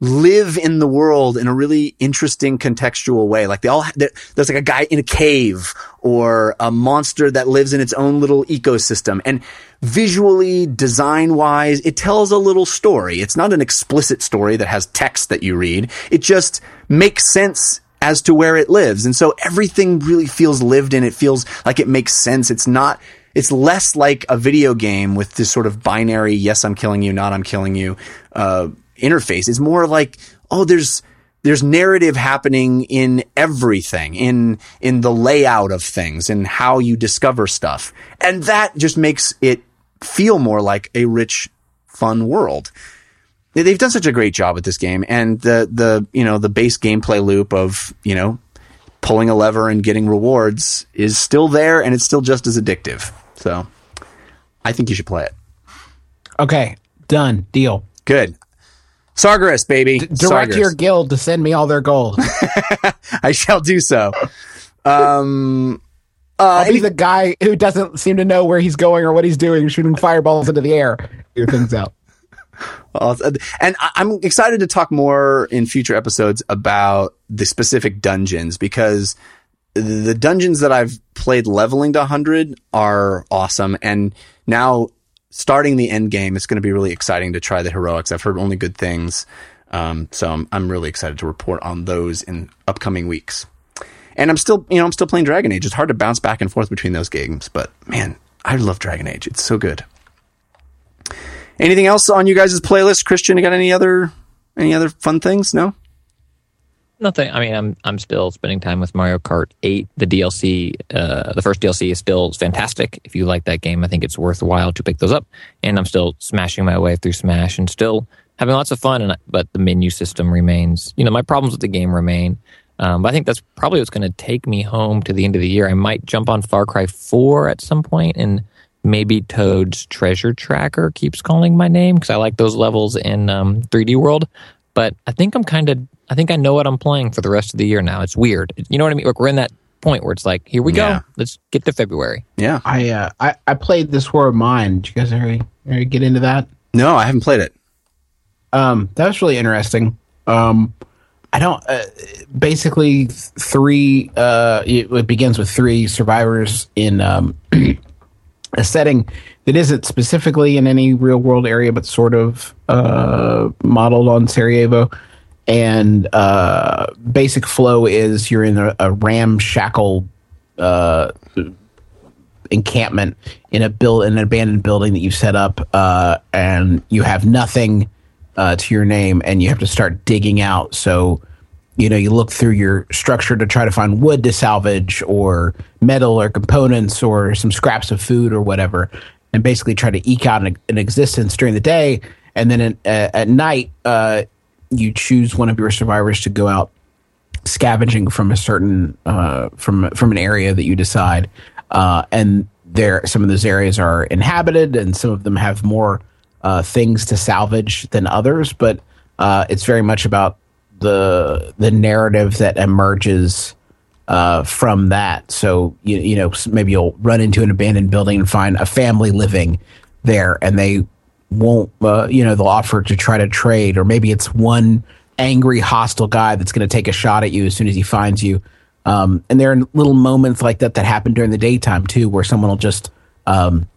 live in the world in a really interesting contextual way. Like they all, there's like a guy in a cave or a monster that lives in its own little ecosystem. And visually, design wise, it tells a little story. It's not an explicit story that has text that you read. It just makes sense as to where it lives. And so everything really feels lived in. It feels like it makes sense. It's not, it's less like a video game with this sort of binary, yes, I'm killing you, not I'm killing you, uh, interface. It's more like, oh, there's, there's narrative happening in everything, in in the layout of things, and how you discover stuff, and that just makes it feel more like a rich, fun world. They- They've done such a great job with this game, and the the you know the base gameplay loop of you know pulling a lever and getting rewards is still there, and it's still just as addictive. So, I think you should play it. Okay, done. Deal. Good. Sargeras, baby. Direct Sargeras. your guild to send me all their gold. I shall do so. Um, uh, I'll be the guy who doesn't seem to know where he's going or what he's doing, shooting fireballs into the air. Figure things out. And I'm excited to talk more in future episodes about the specific dungeons because the dungeons that I've played leveling to 100 are awesome. And now starting the end game, it's going to be really exciting to try the heroics. I've heard only good things. Um, so I'm, I'm really excited to report on those in upcoming weeks. And I'm still, you know, I'm still playing Dragon Age. It's hard to bounce back and forth between those games, but man, I love Dragon Age. It's so good. Anything else on you guys' playlist, Christian? You got any other any other fun things? No. Nothing. I mean, I'm I'm still spending time with Mario Kart 8. The DLC, uh, the first DLC is still fantastic. If you like that game, I think it's worthwhile to pick those up. And I'm still smashing my way through Smash and still having lots of fun. And but the menu system remains. You know, my problems with the game remain. Um, but I think that's probably what's going to take me home to the end of the year. I might jump on Far Cry 4 at some point and maybe Toad's Treasure Tracker keeps calling my name because I like those levels in um, 3D World. But I think I'm kind of, I think I know what I'm playing for the rest of the year now. It's weird. You know what I mean? Like we're in that point where it's like, here we Yeah. go. Let's get to February. Yeah. I uh, I, I played this War of Mine. Did you guys already, already get into that? No, I haven't played it. Um, that was really interesting. Um, I don't. Uh, basically, three. Uh, it, it begins with three survivors in um, a setting that isn't specifically in any real world area, but sort of uh, modeled on Sarajevo. And uh, basic flow is you're in a, a ramshackle uh, encampment in a build an abandoned building that you've set up, uh, and you have nothing uh, to your name, and you have to start digging out. So, you know, you look through your structure to try to find wood to salvage, or metal, or components, or some scraps of food, or whatever, and basically try to eke out an, an existence during the day. And then at, uh, at night, uh, you choose one of your survivors to go out scavenging from a certain uh, from from an area that you decide, uh, and there some of those areas are inhabited, and some of them have more uh, things to salvage than others. But uh, it's very much about the the narrative that emerges uh, from that. So you you know maybe you'll run into an abandoned building and find a family living there, and they won't uh, you know they'll offer to try to trade, or maybe it's one angry hostile guy that's going to take a shot at you as soon as he finds you. Um, and there are little moments like that that happen during the daytime too, where someone will just um,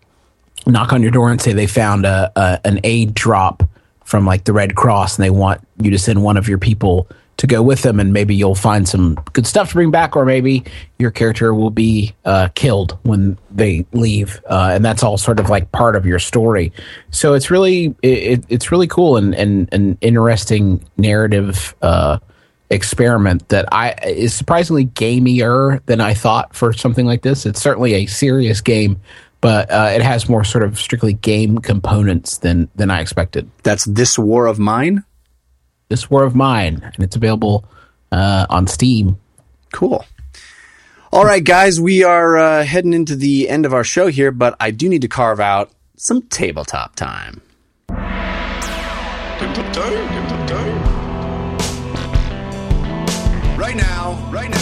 knock on your door and say they found a, a an aid drop from like the Red Cross and they want you to send one of your people to go with them and maybe you'll find some good stuff to bring back or maybe your character will be uh, killed when they leave uh, and that's all sort of like part of your story so it's really it, it's really cool and, and an interesting narrative uh, experiment that I is surprisingly gamier than I thought for something like this. It's certainly a serious game, but uh, it has more sort of strictly game components than than I expected. That's This War of Mine. This War of Mine, and it's available uh, on Steam. Cool. All right, guys, we are uh, heading into the end of our show here, but I do need to carve out some tabletop time. Right now, right now.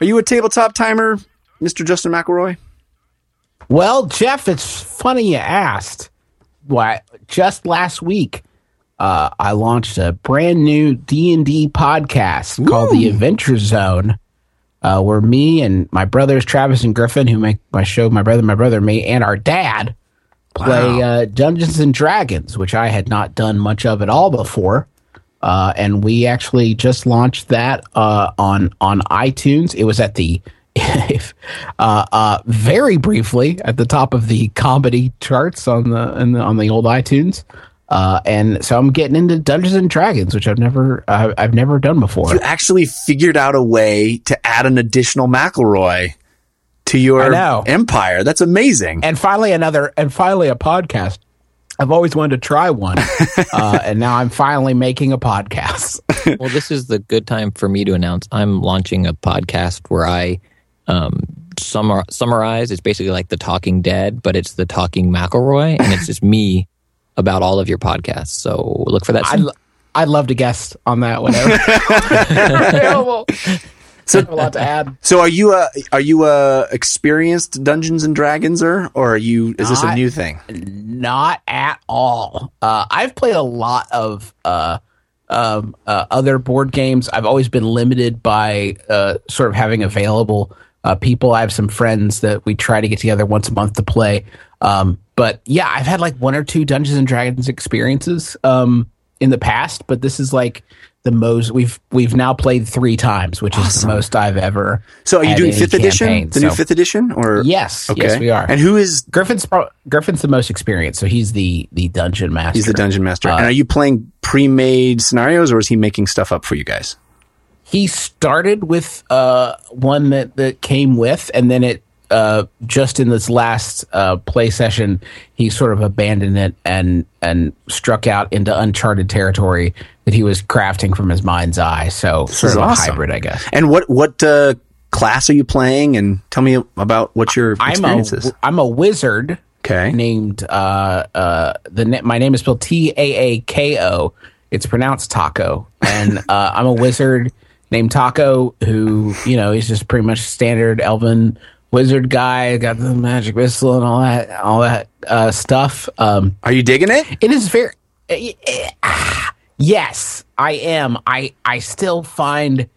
Are you a tabletop timer, Mr. Justin McElroy? Well, Jeff, it's funny you asked. Why? Just last week, uh, I launched a brand new D and D podcast called The Adventure Zone, uh, where me and my brothers Travis and Griffin, who make my show, my brother, my brother, me, and our dad play uh, Dungeons and Dragons, which I had not done much of at all before. Uh, and we actually just launched that uh, on on iTunes. It was at the if uh, uh, very briefly at the top of the comedy charts on the, in the on the old iTunes. Uh, and so I'm getting into Dungeons and Dragons, which I've never uh, I've never done before. You actually figured out a way to add an additional McElroy to your empire. That's amazing. and finally another and finally a podcast i've always wanted to try one uh, and now i'm finally making a podcast well, this is the good time for me to announce I'm launching a podcast where I um, summar- summarize. It's basically like the Talking Dead, but it's the Talking McElroy, and it's just me about all of your podcasts. So look for that. I'd, l- I'd love to guest on that whenever available. So- a lot to add So are you a are you a experienced Dungeons and Dragonser or are you is this a new thing? not at all uh, i've played a lot of uh, um, uh, other board games i've always been limited by uh, sort of having available uh, people i have some friends that we try to get together once a month to play um, but yeah i've had like one or two dungeons and dragons experiences um, in the past but this is like the most we've we've now played three times which is the most i've ever So are you doing fifth edition? campaign, The new fifth edition or yes Okay. yes we are And who is Griffin's pro- Griffin's the most experienced, so he's the the dungeon master. he's the dungeon master? Uh, and are you playing pre-made scenarios or is he making stuff up for you guys? He started with uh, one that that came with, and then it uh, just in this last uh, play session, he sort of abandoned it and and struck out into uncharted territory that he was crafting from his mind's eye. So sort of awesome. a hybrid, I guess. And what what uh, class are you playing? And tell me about what your I'm a is. I'm a wizard. Okay. Named uh uh the na- my name is spelled T A A K O. It's pronounced Taco, and uh, I'm a wizard named Taco who you know he's just pretty much standard elven wizard guy. Got the magic missile and all that all that uh, stuff. Um, Are you digging it? it is very eh, eh, ah, yes i am i i still find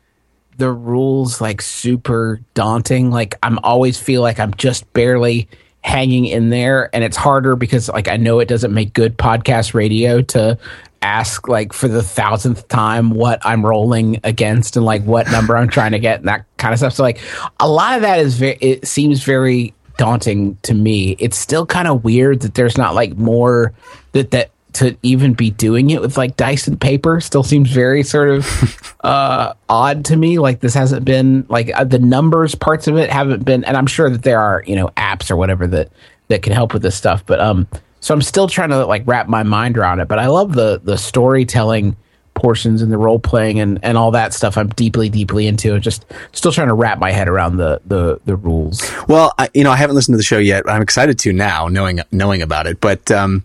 the rules like super daunting like i'm always feel like i'm just barely hanging in there and it's harder because like i know it doesn't make good podcast radio to ask like for the thousandth time what i'm rolling against and like what number i'm trying to get and that kind of stuff. So like a lot of that is very it seems very daunting to me. It's still kind of weird that there's not like more that that to even be doing it with like dice and paper still seems very sort of uh odd to me. Like this hasn't been like uh, the numbers parts of it haven't been and i'm sure that there are you know apps or whatever that that can help with this stuff but um so i'm still trying to like wrap my mind around it but i love the the storytelling portions and the role playing and and all that stuff i'm deeply deeply into and just still trying to wrap my head around the the the rules Well, I, you know, I haven't listened to the show yet. I'm excited to now, knowing knowing about it. But um,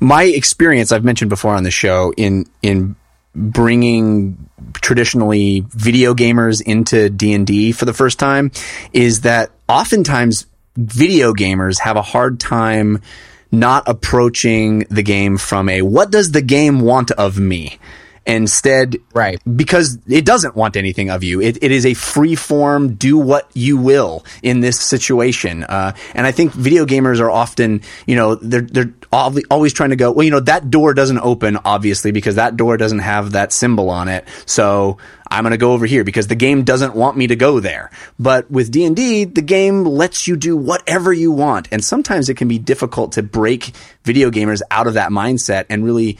my experience, I've mentioned before on the show, in in bringing traditionally video gamers into D and D for the first time, is that oftentimes video gamers have a hard time not approaching the game from a what does the game want of me. Instead, Right. because it doesn't want anything of you. It, it is a free form, do what you will in this situation. Uh, and I think video gamers are often, you know, they're, they're always trying to go, well, you know, that door doesn't open, obviously, because that door doesn't have that symbol on it. So I'm going to go over here because the game doesn't want me to go there. But with D&D, the game lets you do whatever you want. And sometimes it can be difficult to break video gamers out of that mindset and really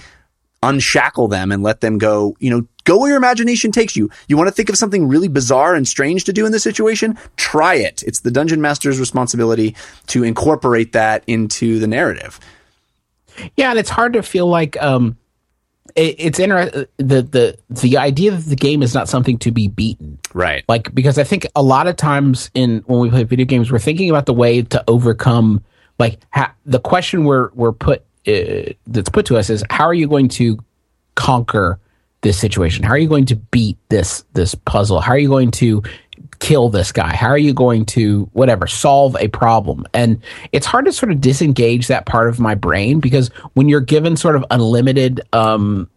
unshackle them and let them go, you know, go where your imagination takes you. You want to think of something really bizarre and strange to do in this situation? Try it. It's the dungeon master's responsibility to incorporate that into the narrative. Yeah, and it's hard to feel like um, it, it's interesting. The the the idea that the game is not something to be beaten, Right. like because I think a lot of times in when we play video games, we're thinking about the way to overcome. Like ha- the question we're we're put uh, that's put to us is how are you going to conquer this situation? How are you going to beat this this puzzle? How are you going to kill this guy? How are you going to whatever solve a problem? And it's hard to sort of disengage that part of my brain because when you're given sort of unlimited um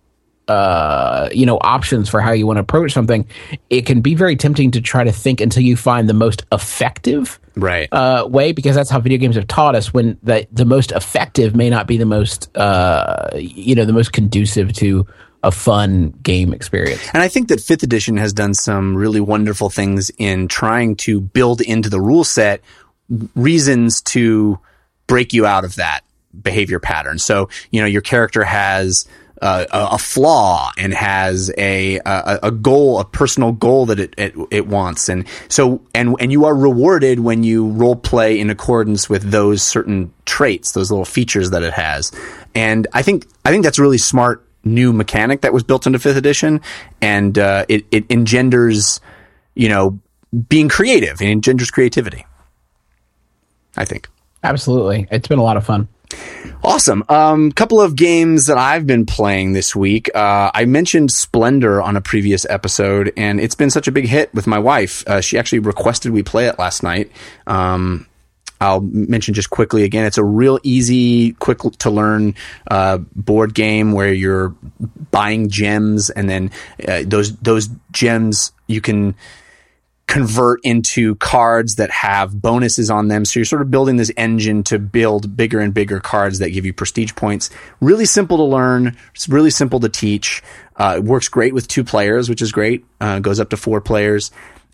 uh you know options for how you want to approach something, it can be very tempting to try to think until you find the most effective Right. uh, way because that's how video games have taught us when the the most effective may not be the most uh, you know the most conducive to a fun game experience. And I think that fifth edition has done some really wonderful things in trying to build into the rule set reasons to break you out of that behavior pattern. So, you know, your character has uh, a, flaw and has a, a a goal, a personal goal that it, it it wants, and so and and you are rewarded when you role play in accordance with those certain traits, those little features that it has. And I think I think that's a really smart new mechanic that was built into fifth edition, and uh, it it engenders, you know, being creative. It engenders creativity. I think. Absolutely. It's been a lot of fun. Awesome. Um, a couple of games that I've been playing this week. Uh, I mentioned Splendor on a previous episode, and it's been such a big hit with my wife. Uh, she actually requested we play it last night. Um, I'll mention just quickly again. It's a real easy, quick to learn uh, board game where you're buying gems, and then uh, those those gems you can convert into cards that have bonuses on them. So you're sort of building this engine to build bigger and bigger cards that give you prestige points. Really simple to learn. It's really simple to teach. Uh, it works great with two players, which is great. Uh, goes up to four players.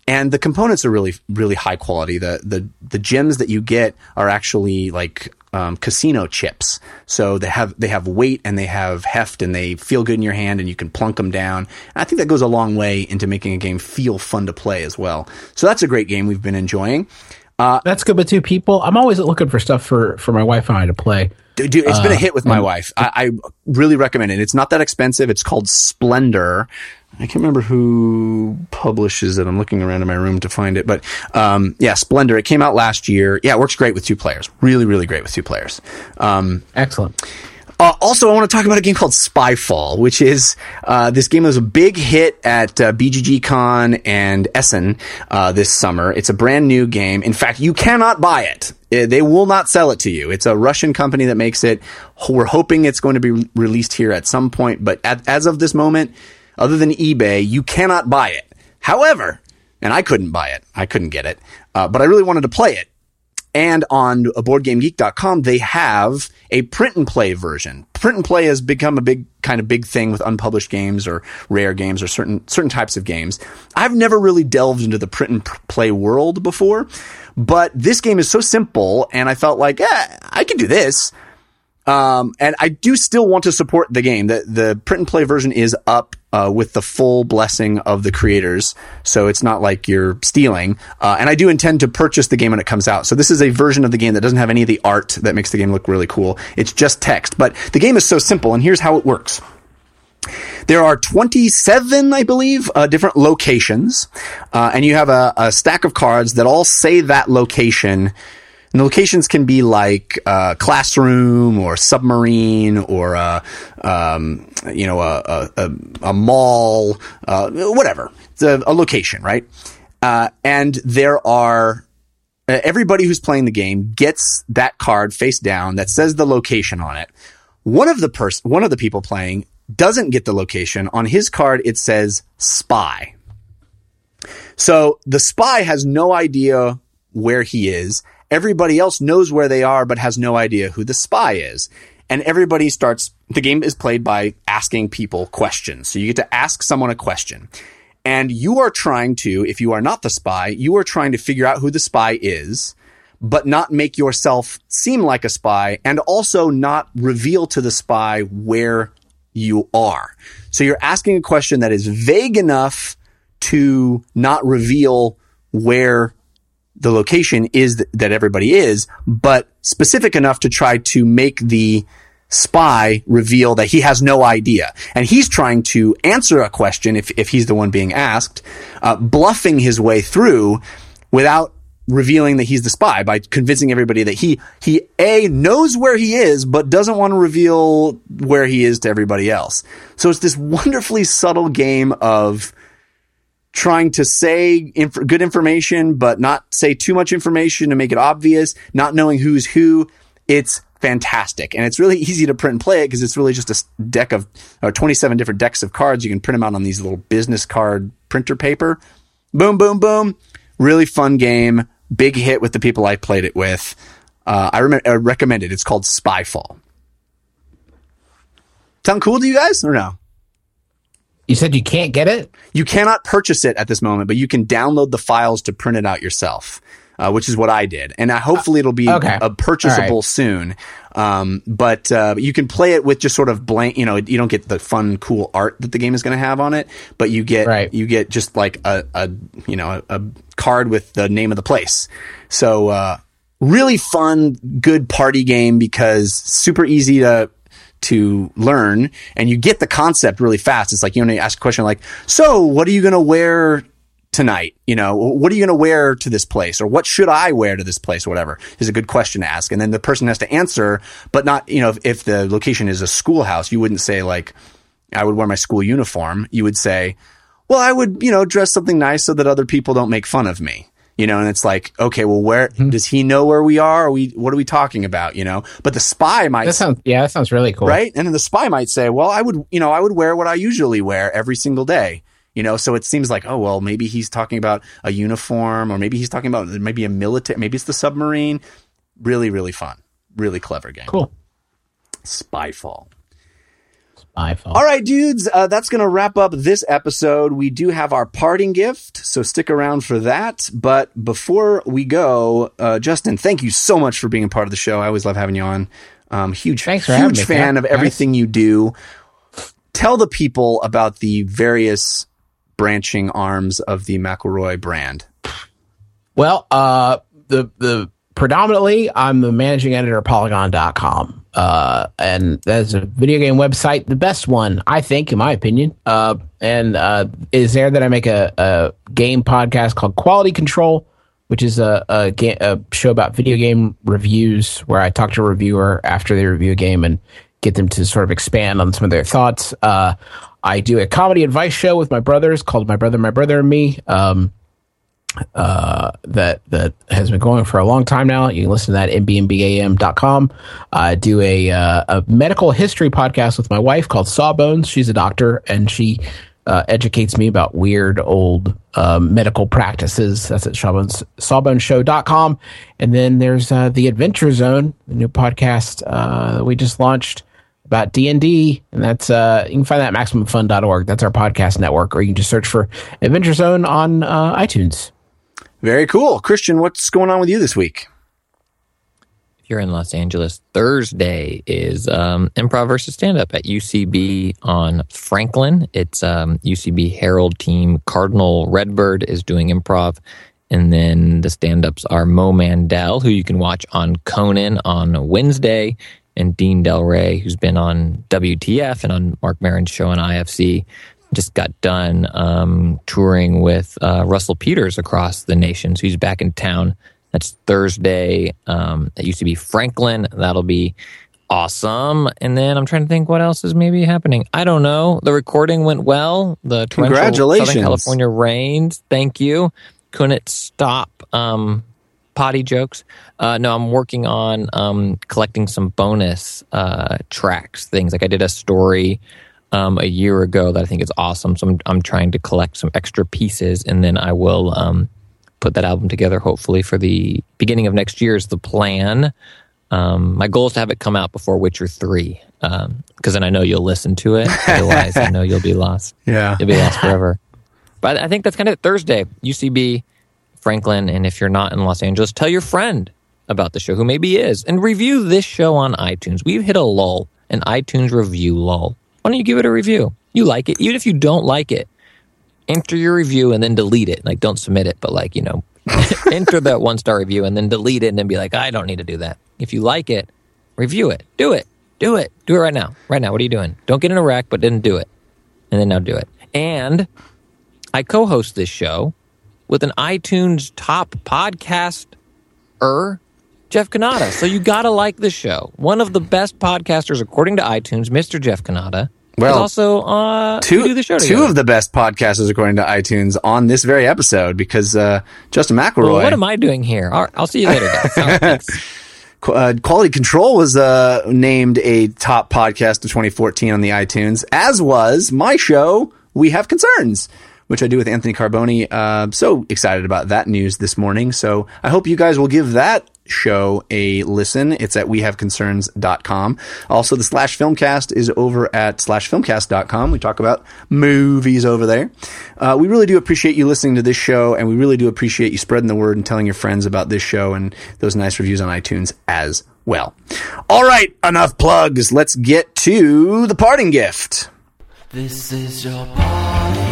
And the components are really, really high quality. The, the, the gems that you get are actually like, um, casino chips. So they have, they have weight and they have heft and they feel good in your hand and you can plunk them down. And I think that goes a long way into making a game feel fun to play as well. So that's a great game we've been enjoying. That's good with two people. I'm always looking for stuff for, for my wife and I to play. Dude, it's been a hit with my wife. I, I really recommend it. It's not that expensive. It's called Splendor. I can't remember who publishes it. I'm looking around in my room to find it, but um, yeah, Splendor. It came out last year. Yeah, it works great with two players. Really, really great with two players. Um, Excellent. uh, also, I want to talk about a game called Spyfall, which is uh, this game that was a big hit at uh, BGG Con and Essen uh, this summer. It's a brand new game. In fact, you cannot buy it. Uh, They will not sell it to you. It's a Russian company that makes it. We're hoping it's going to be re- released here at some point, but at, as of this moment, other than eBay, you cannot buy it. However, and I couldn't buy it. I couldn't get it, uh, but I really wanted to play it. And on boardgamegeek.com, they have a print and play version. Print and play has become a big kind of big thing with unpublished games or rare games or certain certain types of games. I've never really delved into the print and play world before, but this game is so simple, and I felt like, eh, I can do this. Um, and I do still want to support the game. The the print and play version is up uh, with the full blessing of the creators, so it's not like you're stealing. Uh, and I do intend to purchase the game when it comes out. So this is a version of the game that doesn't have any of the art that makes the game look really cool. It's just text, but the game is so simple. And here's how it works. There are 27, I believe, uh, different locations, uh, and you have a, a stack of cards that all say that location. And the locations can be like uh, classroom or submarine or uh, um, you know a, a, a, a mall, uh, whatever. It's a, a location, right? Uh, and there are uh, everybody who's playing the game gets that card face down that says the location on it. One of the pers- one of the people playing doesn't get the location on his card. It says spy. So the spy has no idea where he is. Everybody else knows where they are, but has no idea who the spy is. And everybody starts, the game is played by asking people questions. So you get to ask someone a question. And you are trying to, if you are not the spy, you are trying to figure out who the spy is, but not make yourself seem like a spy and also not reveal to the spy where you are. So you're asking a question that is vague enough to not reveal where the location is th- that everybody is, but specific enough to try to make the spy reveal that he has no idea. And he's trying to answer a question if, if he's the one being asked, uh, bluffing his way through without revealing that he's the spy by convincing everybody that he, he A, knows where he is, but doesn't want to reveal where he is to everybody else. So it's this wonderfully subtle game of, trying to say inf- good information, but not say too much information to make it obvious, not knowing who's who. It's fantastic. And it's really easy to print and play it because it's really just a deck of, or 27 different decks of cards. You can print them out on these little business card printer paper. Boom, boom, boom. Really fun game. Big hit with the people I played it with. Uh, I, rem- I recommend it. It's called Spyfall. Sound cool to you guys or no? You said you can't get it. You cannot purchase it at this moment, but you can download the files to print it out yourself, uh, which is what I did. And uh, hopefully it'll be Okay. uh, purchasable right. soon. Um, but uh, you can play it with just sort of blank. You know, you don't get the fun, cool art that the game is going to have on it, but you get Right. you get just like a, a you know a, a card with the name of the place. So uh, really fun, good party game because super easy to to learn and you get the concept really fast. It's like you know you ask a question like, "So, what are you going to wear tonight? You know, what are you going to wear to this place or what should I wear to this place or whatever?" is a good question to ask. And then the person has to answer, but not, you know, if, if the location is a schoolhouse, you wouldn't say like I would wear my school uniform. You would say, well, I would, you know, dress something nice so that other people don't make fun of me. You know, and it's like, okay, well, where Hmm. does he know where we are? Are we, what are we talking about? You know, but the spy might, That sounds yeah, that sounds really cool. right? And then the spy might say, well, I would, you know, I would wear what I usually wear every single day. You know, so it seems like, oh, well, maybe he's talking about a uniform or maybe he's talking about maybe a military, maybe it's the submarine. Really, really fun. Really clever game. Cool. Spyfall. iPhone. All right, dudes, uh, that's going to wrap up this episode. We do have our parting gift, so stick around for that. But before we go, uh, Justin, thank you so much for being a part of the show. I always love having you on. Um, huge, Thanks for huge fan Kat. of everything you do. Tell the people about the various branching arms of the McElroy brand. Well, uh, the the predominantly, I'm the managing editor of Polygon.com, uh, and that's a video game website, the best one I think, in my opinion. Uh, and uh, is there that I make a, a game podcast called Quality Control, which is a a, ga- a show about video game reviews where I talk to a reviewer after they review a game and get them to sort of expand on some of their thoughts. Uh, I do a comedy advice show with my brothers called My Brother, My Brother and Me. Um, uh, that that has been going for a long time now. You can listen to that at mbmbam.com. I do a uh, a medical history podcast with my wife called Sawbones. She's a doctor and she uh, educates me about weird old um, medical practices. That's at Sawbones, sawboneshow.com. And then there's uh, the Adventure Zone, the new podcast uh, that we just launched about D&D and that's uh you can find that at maximumfun.org that's our podcast network or you can just search for Adventure Zone on iTunes Very cool. Christian, what's going on with you this week? If you're in Los Angeles, Thursday is um, improv versus stand up at UCB on Franklin. It's um, UCB Harold team. Cardinal Redbird is doing improv. And then the stand ups are Mo Mandel, who you can watch on Conan on Wednesday, and Dean Delray, who's been on WTF and on Mark Maron's show on IFC. Just got done um, touring with uh, Russell Peters across the nation. So he's back in town. That's Thursday. Um, that used to be Franklin. That'll be awesome. And then I'm trying to think what else is maybe happening. I don't know. The recording went well. The Congratulations. Southern California rains. Thank you. Couldn't stop um, potty jokes. Uh, no, I'm working on um, collecting some bonus uh, tracks, things like I did a story um, a year ago that I think is awesome. So I'm, I'm trying to collect some extra pieces, and then I will um, put that album together. Hopefully for the beginning of next year is the plan. Um, my goal is to have it come out before Witcher three, because then I know you'll listen to it. Otherwise, I know you'll be lost. Yeah. You'll be lost forever. But I think that's kind of Thursday. UCB, Franklin, and if you're not in Los Angeles, tell your friend about the show who maybe is, and review this show on iTunes. We've hit a lull, an iTunes review lull. Why don't you give it a review? You like it, even if you don't like it. Enter your review and then delete it. Like, don't submit it, but like you know, enter that one star review and then delete it, and then be like, I don't need to do that. If you like it, review it. Do it. Do it. Do it right now. Right now. What are you doing? Don't get in a wreck, but then do it. And then now do it. And I co host this show with an iTunes top podcast er, Jeff Cannata. So you got to like this show. One of the best podcasters, according to iTunes, Mr. Jeff Cannata. Well, also uh, two, the show two of the best podcasters according to iTunes on this very episode because uh, Justin McElroy. Well, what am I doing here? All right, I'll see you later, guys. All right, thanks. Qu- uh, Quality Control was uh, named a top podcast of 2014 on the iTunes, as was my show, We Have Concerns, which I do with Anthony Carboni. Uh, so excited about that news this morning. So I hope you guys will give that show a listen. It's at wehaveconcerns.com. Also, the slash filmcast is over at slash filmcast.com. We talk about movies over there. Uh, we really do appreciate you listening to this show, and we really do appreciate you spreading the word and telling your friends about this show and those nice reviews on iTunes as well. All right, enough plugs. Let's get to the parting gift. This is your parting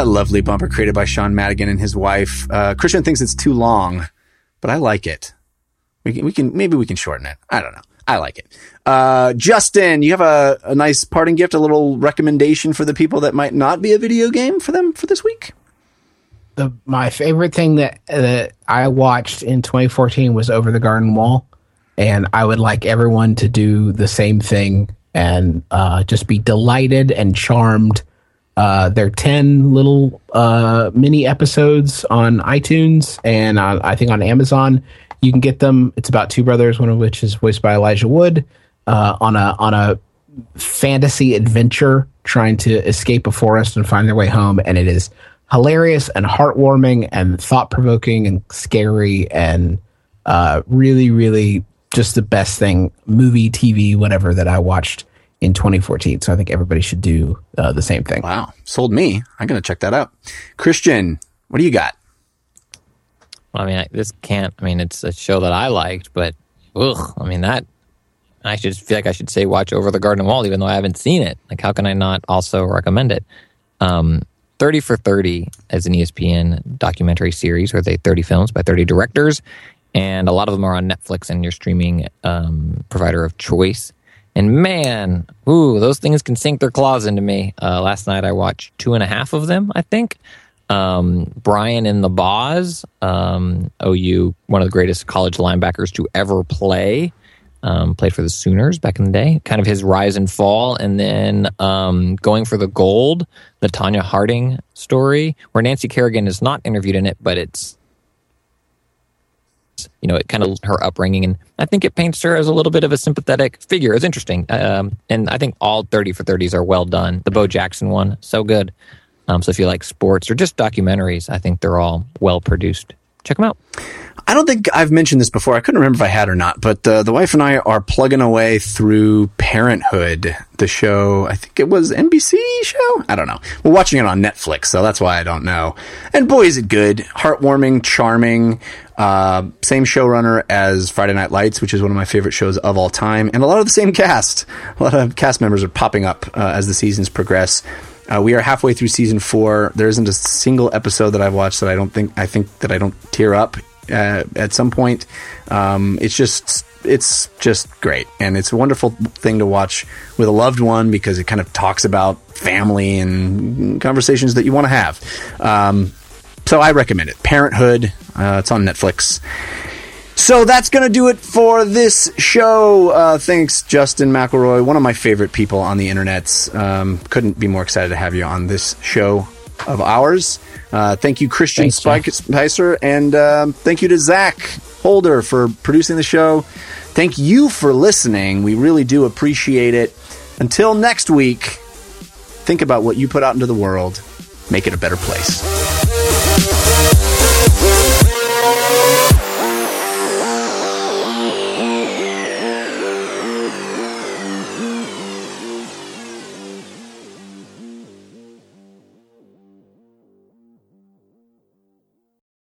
That lovely bumper created by Sean Madigan and his wife. Uh, Christian thinks it's too long, but I like it. We can, we can, maybe we can shorten it. I don't know. I like it. Uh, Justin, you have a, a nice parting gift, a little recommendation for the people that might not be a video game for them for this week? the my favorite thing that that I watched in 2014 was Over the Garden Wall, and I would like everyone to do the same thing and uh, just be delighted and charmed. Uh, they're 10 little uh, mini episodes on iTunes and on, I think on Amazon. You can get them. It's about two brothers, one of which is voiced by Elijah Wood, uh, on a on a fantasy adventure trying to escape a forest and find their way home. And it is hilarious and heartwarming and thought provoking and scary and uh, really, really just the best thing, movie, TV, whatever that I watched in 2014. So I think everybody should do uh, the same thing. Wow. Sold me. I'm going to check that out. Christian, what do you got? Well, I mean, I, this can't. I mean, it's a show that I liked, but ugh. I mean, that I should feel like I should say watch Over the Garden Wall, even though I haven't seen it. Like, how can I not also recommend it? Um, 30 for 30 is an ESPN documentary series where they 30 films by 30 directors, and a lot of them are on Netflix and your streaming um, provider of choice. And man, ooh, those things can sink their claws into me. Uh, last night I watched two and a half of them, I think. Um, Brian in the Boz, um, OU, one of the greatest college linebackers to ever play, um, played for the Sooners back in the day. Kind of his rise and fall, and then um, going for the gold, the Tonya Harding story, where Nancy Kerrigan is not interviewed in it, but it's you know, it kind of her upbringing, and I think it paints her as a little bit of a sympathetic figure. It's interesting, um, and I think all thirty for thirties are well done. The Bo Jackson one, so good. Um, so if you like sports or just documentaries, I think they're all well produced. Check them out. I don't think I've mentioned this before. I couldn't remember if I had or not, but uh, the wife and I are plugging away through Parenthood, the show. I think it was NBC show. I don't know. We're watching it on Netflix, so that's why I don't know. And boy, is it good! Heartwarming, charming. Uh, same showrunner as Friday Night Lights, which is one of my favorite shows of all time, and a lot of the same cast. A lot of cast members are popping up uh, as the seasons progress. Uh, we are halfway through season four. There isn't a single episode that I've watched that I don't think I think that I don't tear up uh, at some point. Um, it's just it's just great, and it's a wonderful thing to watch with a loved one because it kind of talks about family and conversations that you want to have. Um, so I recommend it. Parenthood. Uh, it's on Netflix. So that's going to do it for this show. Uh, thanks, Justin McElroy, one of my favorite people on the internet. Um, couldn't be more excited to have you on this show of ours. Uh, thank you, Christian Thanks, Spicer, and um, thank you to Zach Holder for producing the show. Thank you for listening. We really do appreciate it. Until next week, think about what you put out into the world. Make it a better place. Música